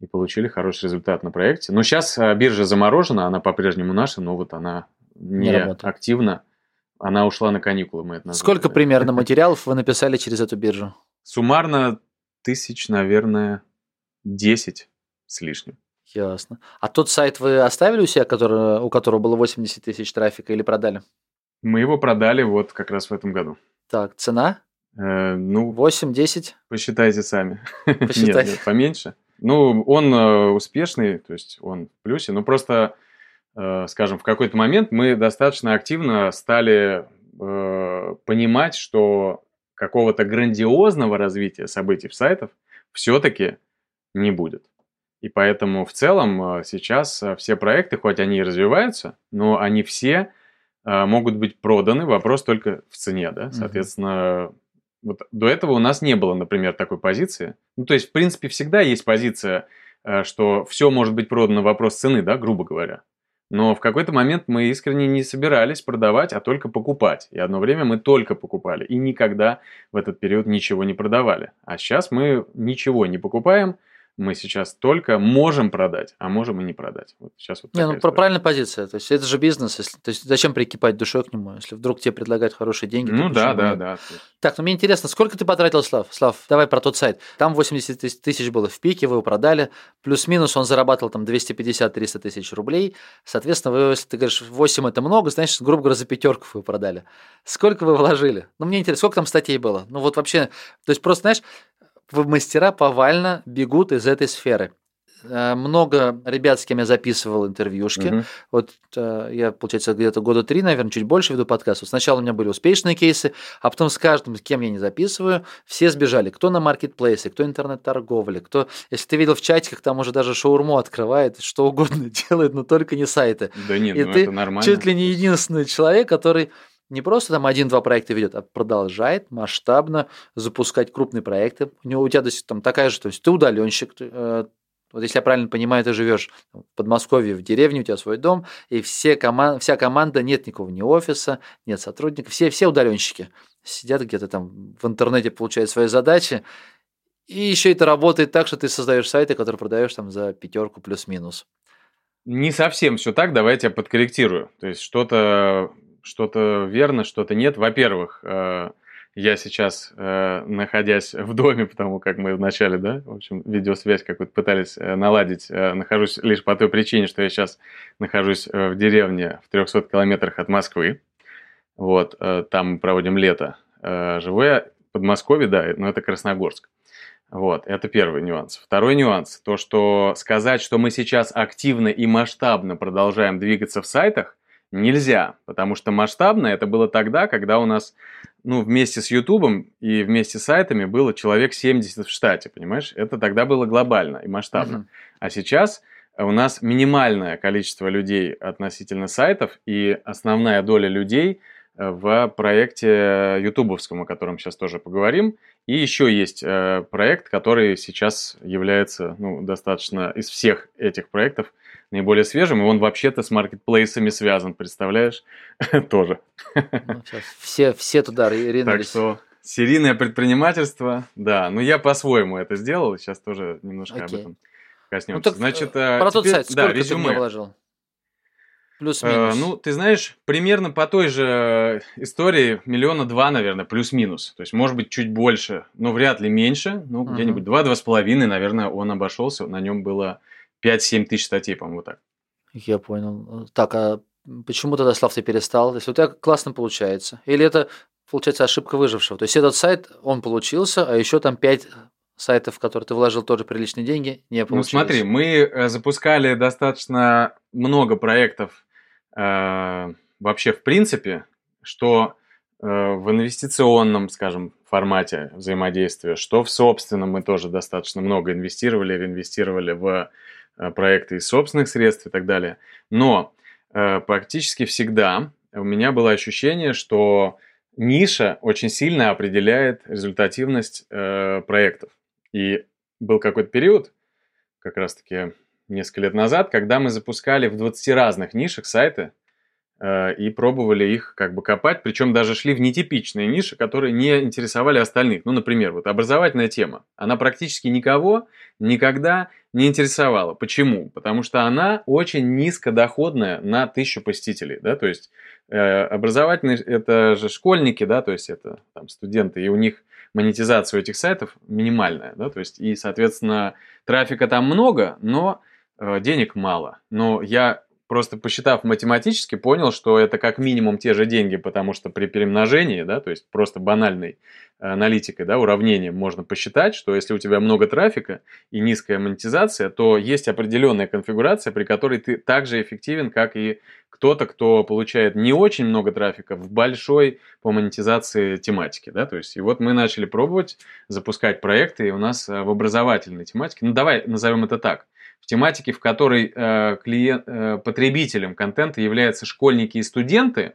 и получили хороший результат на проекте. Но сейчас а, биржа заморожена, она по-прежнему наша, но вот она не, не активна. Она ушла на каникулы, мы это назвали. Сколько примерно материалов вы написали через эту биржу? Суммарно тысяч, наверное, 10 с лишним. Ясно. А тот сайт вы оставили у себя, который, у которого было 80 тысяч трафика, или продали? Мы его продали вот как раз в этом году. Так, цена? Э, ну, 8-10? Посчитайте сами. Посчитайте. (laughs) нет, нет, поменьше. Ну, он э, успешный, то есть он в плюсе, но просто, э, скажем, в какой-то момент мы достаточно активно стали э, понимать, что какого-то грандиозного развития событий в сайтах все-таки не будет. И поэтому в целом э, сейчас э, все проекты, хоть они и развиваются, но они все э, могут быть проданы, вопрос только в цене, да, соответственно, вот до этого у нас не было, например, такой позиции. Ну, то есть, в принципе, всегда есть позиция, что все может быть продано, вопрос цены, да, грубо говоря. Но в какой-то момент мы искренне не собирались продавать, а только покупать. И одно время мы только покупали и никогда в этот период ничего не продавали. А сейчас мы ничего не покупаем, мы сейчас только можем продать, а можем и не продать. Вот сейчас вот не, ну, история. правильная позиция. То есть это же бизнес. Если, то есть зачем прикипать душой к нему, если вдруг тебе предлагают хорошие деньги? Ну да, да, да. Так, ну мне интересно, сколько ты потратил, Слав? Слав, давай про тот сайт. Там 80 тысяч было в пике, вы его продали. Плюс-минус он зарабатывал там 250-300 тысяч рублей. Соответственно, вы, если ты говоришь, 8 это много, значит, грубо говоря, за пятерку вы продали. Сколько вы вложили? Ну, мне интересно, сколько там статей было? Ну, вот вообще, то есть просто, знаешь, мастера повально бегут из этой сферы. Э, много ребят, с кем я записывал интервьюшки. Угу. Вот э, я, получается, где-то года три, наверное, чуть больше веду подкаст. Вот сначала у меня были успешные кейсы, а потом с каждым, с кем я не записываю, все сбежали. Кто на маркетплейсе, кто интернет-торговле, кто, если ты видел в чатиках, там уже даже шаурму открывает, (laughs) что угодно (laughs) делает, но только не сайты. Да нет, И ну ты это нормально. чуть ли не единственный человек, который не просто там один-два проекта ведет, а продолжает масштабно запускать крупные проекты. У него у тебя там такая же, то есть ты удаленщик, э, вот если я правильно понимаю, ты живешь в Подмосковье, в деревне, у тебя свой дом, и все коман... вся команда, нет никого, ни офиса, нет сотрудников, все, все удаленщики сидят где-то там в интернете, получают свои задачи, и еще это работает так, что ты создаешь сайты, которые продаешь там за пятерку плюс-минус. Не совсем все так, давайте я подкорректирую. То есть что-то что-то верно, что-то нет. Во-первых, э, я сейчас, э, находясь в доме, потому как мы вначале, да, в общем, видеосвязь какую-то пытались э, наладить, нахожусь лишь по той причине, что я сейчас нахожусь в деревне в 300 километрах от Москвы. Вот, там мы проводим лето. Живу я в Подмосковье, да, но это Красногорск. Вот, это первый нюанс. Второй нюанс, то, что сказать, что мы сейчас активно и масштабно продолжаем двигаться в сайтах, нельзя, потому что масштабно это было тогда, когда у нас ну, вместе с Ютубом и вместе с сайтами было человек 70 в штате, понимаешь? Это тогда было глобально и масштабно. Uh-huh. А сейчас у нас минимальное количество людей относительно сайтов, и основная доля людей – в проекте ютубовском, о котором сейчас тоже поговорим. И еще есть э, проект, который сейчас является ну, достаточно из всех этих проектов наиболее свежим, и он вообще-то с маркетплейсами связан, представляешь? (laughs) тоже. Ну, все, все туда ринулись. Так что серийное предпринимательство, да. Ну, я по-своему это сделал, сейчас тоже немножко Окей. об этом коснемся. Ну, так, Значит, э, про теперь, тот сайт, сколько резюме. ты вложил? Плюс-минус. Э, ну, ты знаешь, примерно по той же истории миллиона два, наверное, плюс-минус. То есть, может быть, чуть больше, но вряд ли меньше. Ну, uh-huh. где-нибудь два-два с половиной, наверное, он обошелся. На нем было 5-7 тысяч статей, по-моему, вот так. Я понял. Так, а почему тогда, Слав, ты перестал? Если у тебя классно получается. Или это, получается, ошибка выжившего? То есть, этот сайт, он получился, а еще там 5 сайтов, в которые ты вложил тоже приличные деньги, не получилось. Ну смотри, мы э, запускали достаточно много проектов Э, вообще в принципе, что э, в инвестиционном, скажем, формате взаимодействия, что в собственном мы тоже достаточно много инвестировали, инвестировали в проекты из собственных средств и так далее. Но практически всегда у меня было ощущение, что ниша очень сильно определяет результативность проектов. И был какой-то период, как раз-таки несколько лет назад, когда мы запускали в 20 разных нишах сайты э, и пробовали их как бы копать, причем даже шли в нетипичные ниши, которые не интересовали остальных. Ну, например, вот образовательная тема. Она практически никого никогда не интересовала. Почему? Потому что она очень низкодоходная на тысячу посетителей, да, то есть э, образовательные, это же школьники, да, то есть это там студенты, и у них монетизация у этих сайтов минимальная, да, то есть и, соответственно, трафика там много, но Э, денег мало. Но я просто посчитав математически, понял, что это как минимум те же деньги, потому что при перемножении, да, то есть просто банальной э, аналитикой, да, уравнением можно посчитать, что если у тебя много трафика и низкая монетизация, то есть определенная конфигурация, при которой ты так же эффективен, как и кто-то, кто получает не очень много трафика в большой по монетизации тематике, да, то есть и вот мы начали пробовать запускать проекты у нас э, в образовательной тематике, ну давай назовем это так – в тематике, в которой э, клиент, э, потребителем контента являются школьники и студенты,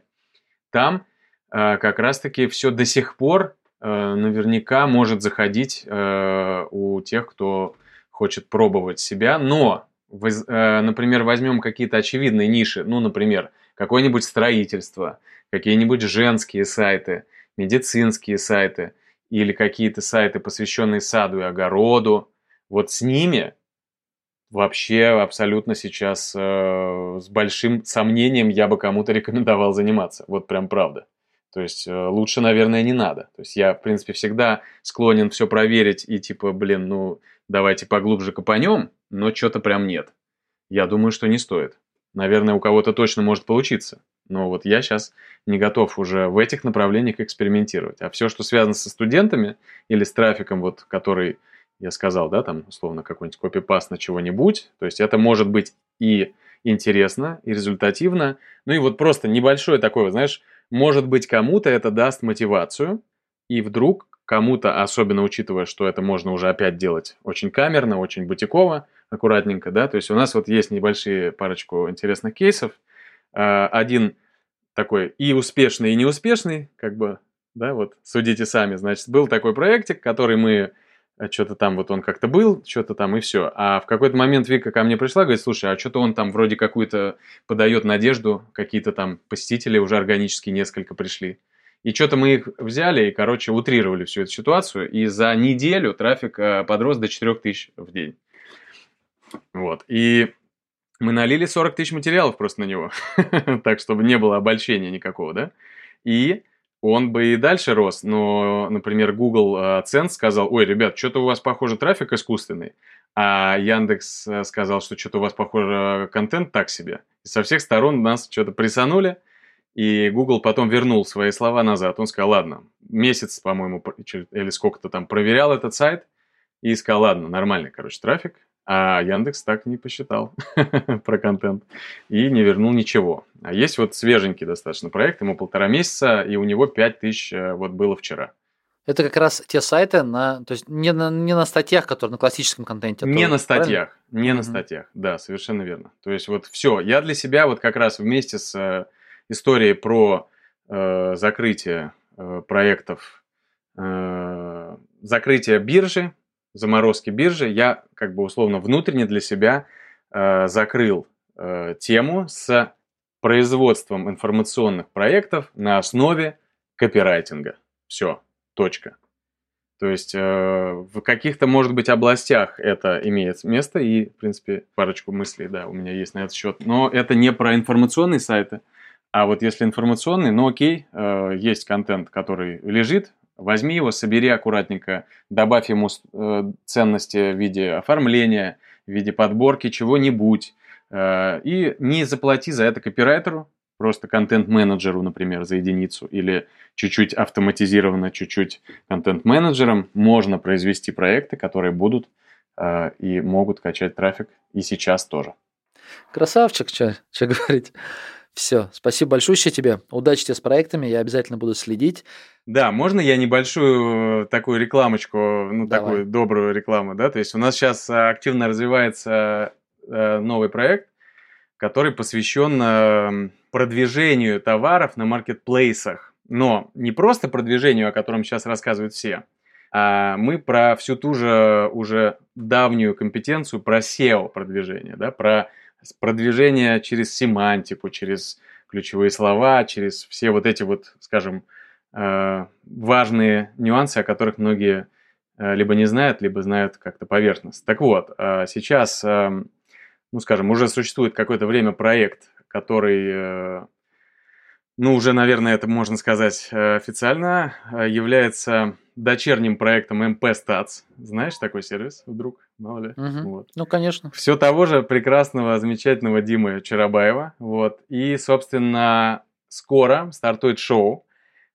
там э, как раз-таки все до сих пор э, наверняка может заходить э, у тех, кто хочет пробовать себя, но, воз, э, например, возьмем какие-то очевидные ниши, ну, например, какое-нибудь строительство, какие-нибудь женские сайты, медицинские сайты или какие-то сайты, посвященные саду и огороду, вот с ними вообще абсолютно сейчас э, с большим сомнением я бы кому-то рекомендовал заниматься. Вот прям правда. То есть э, лучше, наверное, не надо. То есть я, в принципе, всегда склонен все проверить и типа, блин, ну давайте поглубже копанем, но что-то прям нет. Я думаю, что не стоит. Наверное, у кого-то точно может получиться. Но вот я сейчас не готов уже в этих направлениях экспериментировать. А все, что связано со студентами или с трафиком, вот, который я сказал, да, там, условно, какой-нибудь копипаст на чего-нибудь, то есть это может быть и интересно, и результативно, ну и вот просто небольшое такое, знаешь, может быть, кому-то это даст мотивацию, и вдруг кому-то, особенно учитывая, что это можно уже опять делать очень камерно, очень бутиково, аккуратненько, да, то есть у нас вот есть небольшие парочку интересных кейсов. А, один такой и успешный, и неуспешный, как бы, да, вот судите сами. Значит, был такой проектик, который мы что-то там вот он как-то был, что-то там и все. А в какой-то момент Вика ко мне пришла, говорит, слушай, а что-то он там вроде какую-то подает надежду, какие-то там посетители уже органически несколько пришли. И что-то мы их взяли и, короче, утрировали всю эту ситуацию, и за неделю трафик э, подрос до 4 тысяч в день. Вот, и мы налили 40 тысяч материалов просто на него, (laughs) так, чтобы не было обольщения никакого, да, и он бы и дальше рос, но, например, Google AdSense сказал, ой, ребят, что-то у вас, похоже, трафик искусственный, а Яндекс э, сказал, что что-то у вас, похоже, контент так себе. И со всех сторон нас что-то присанули, и Google потом вернул свои слова назад. Он сказал, ладно, месяц, по-моему, или сколько-то там проверял этот сайт, и сказал, ладно, нормальный, короче, трафик, а Яндекс так не посчитал (laughs) про контент и не вернул ничего. А есть вот свеженький достаточно проект, ему полтора месяца, и у него 5 тысяч э, вот было вчера. Это как раз те сайты на, то есть не на, не на статьях, которые на классическом контенте. Не на статьях, правильно? не mm-hmm. на статьях, да, совершенно верно. То есть вот все, я для себя вот как раз вместе с э, историей про э, закрытие э, проектов, э, закрытие биржи, заморозки биржи, я как бы условно внутренне для себя э, закрыл э, тему с производством информационных проектов на основе копирайтинга. Все, точка. То есть э, в каких-то, может быть, областях это имеет место, и, в принципе, парочку мыслей, да, у меня есть на этот счет. Но это не про информационные сайты, а вот если информационный, ну окей, э, есть контент, который лежит, Возьми его, собери аккуратненько, добавь ему э, ценности в виде оформления, в виде подборки чего-нибудь. Э, и не заплати за это копирайтеру, просто контент-менеджеру, например, за единицу, или чуть-чуть автоматизированно, чуть-чуть контент-менеджером можно произвести проекты, которые будут э, и могут качать трафик и сейчас тоже. Красавчик, что говорить. Все, спасибо большое тебе. Удачи тебе с проектами, я обязательно буду следить. Да, можно я небольшую э, такую рекламочку, ну, Давай. такую добрую рекламу, да? То есть у нас сейчас э, активно развивается э, новый проект, который посвящен продвижению товаров на маркетплейсах. Но не просто продвижению, о котором сейчас рассказывают все, а мы про всю ту же уже давнюю компетенцию, про SEO-продвижение, да, про продвижение через семантику, через ключевые слова, через все вот эти вот, скажем, э, важные нюансы, о которых многие э, либо не знают, либо знают как-то поверхностно. Так вот, э, сейчас, ну, скажем, уже существует какое-то время проект, который, ну, уже, наверное, это можно сказать официально, является дочерним проектом MP Stats. Знаешь такой сервис вдруг? Мало ли. Угу. Вот. Ну, конечно. Все того же прекрасного, замечательного Димы Чарабаева. Вот. И, собственно, скоро стартует шоу,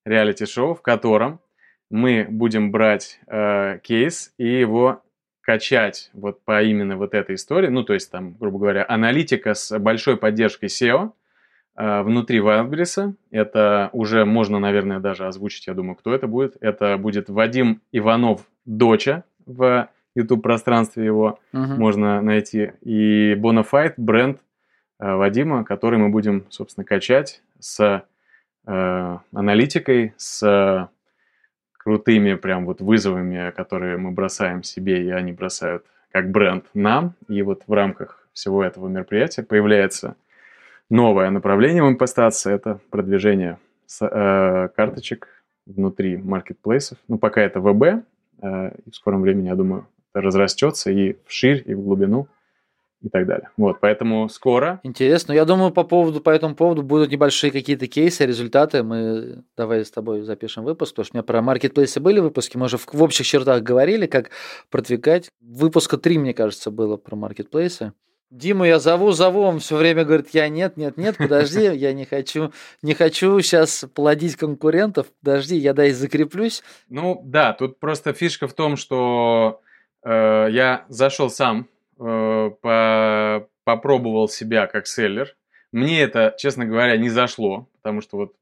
реалити-шоу, в котором мы будем брать э, кейс и его качать вот по именно вот этой истории. Ну, то есть там, грубо говоря, аналитика с большой поддержкой SEO – внутри Wildberries. Это уже можно, наверное, даже озвучить, я думаю, кто это будет. Это будет Вадим Иванов Доча в YouTube-пространстве его угу. можно найти. И Bonafide, бренд э, Вадима, который мы будем, собственно, качать с э, аналитикой, с крутыми прям вот вызовами, которые мы бросаем себе, и они бросают как бренд нам. И вот в рамках всего этого мероприятия появляется новое направление в импостации – это продвижение с, э, карточек внутри маркетплейсов. Ну, пока это ВБ, э, в скором времени, я думаю, это разрастется и вширь, и в глубину – и так далее. Вот, поэтому скоро. Интересно. Я думаю, по поводу, по этому поводу будут небольшие какие-то кейсы, результаты. Мы давай с тобой запишем выпуск, потому что у меня про маркетплейсы были выпуски, мы уже в, в общих чертах говорили, как продвигать. Выпуска три, мне кажется, было про маркетплейсы. Диму я зову, зову, он все время говорит, я нет, нет, нет, подожди, я не хочу, не хочу сейчас плодить конкурентов, подожди, я дай закреплюсь. Ну да, тут просто фишка в том, что э, я зашел сам э, по, попробовал себя как селлер. Мне это, честно говоря, не зашло, потому что вот,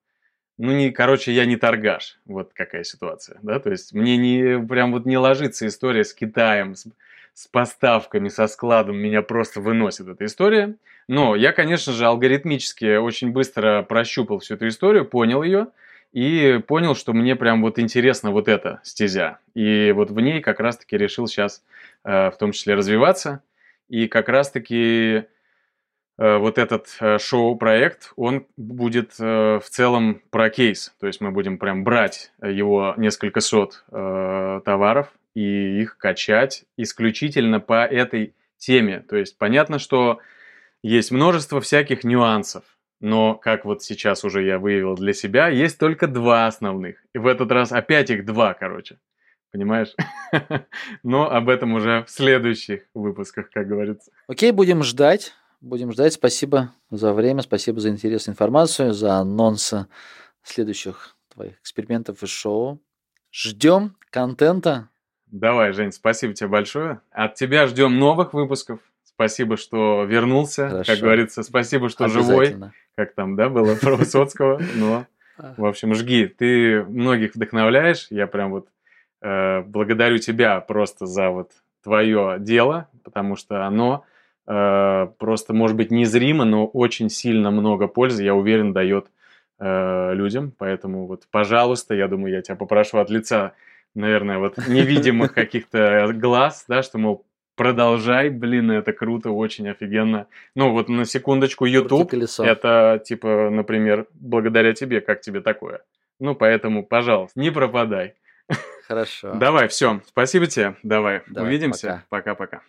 ну, не, короче, я не торгаш. Вот какая ситуация, да, то есть мне не, прям вот не ложится история с Китаем, с, с поставками, со складом, меня просто выносит эта история. Но я, конечно же, алгоритмически очень быстро прощупал всю эту историю, понял ее, и понял, что мне прям вот интересна вот эта стезя. И вот в ней как раз-таки решил сейчас э, в том числе развиваться. И как раз-таки э, вот этот э, шоу-проект, он будет в целом про кейс. То есть мы будем прям брать его несколько сот товаров и их качать исключительно по этой теме. То есть понятно, что есть множество всяких нюансов. Но, как вот сейчас уже я выявил для себя, есть только два основных. И в этот раз опять их два, короче. Понимаешь? (laughs) Но об этом уже в следующих выпусках, как говорится. Окей, будем ждать. Будем ждать. Спасибо за время, спасибо за интересную информацию, за анонсы следующих твоих экспериментов и шоу. Ждем контента. Давай, Жень, спасибо тебе большое. От тебя ждем новых выпусков. Спасибо, что вернулся. Хорошо. Как говорится, спасибо, что живой. Как там, да, было про Высоцкого. Но, в общем, жги. Ты многих вдохновляешь. Я прям вот Э, благодарю тебя просто за вот твое дело, потому что оно э, просто, может быть, незримо, но очень сильно много пользы, я уверен, дает э, людям. Поэтому вот, пожалуйста, я думаю, я тебя попрошу от лица, наверное, вот (laughs) невидимых каких-то глаз, да, что, мол, продолжай, блин, это круто, очень офигенно. Ну, вот на секундочку, YouTube, это, типа, например, благодаря тебе, как тебе такое? Ну, поэтому, пожалуйста, не пропадай. Хорошо. Давай, все. Спасибо тебе. Давай. Давай Увидимся. Пока-пока.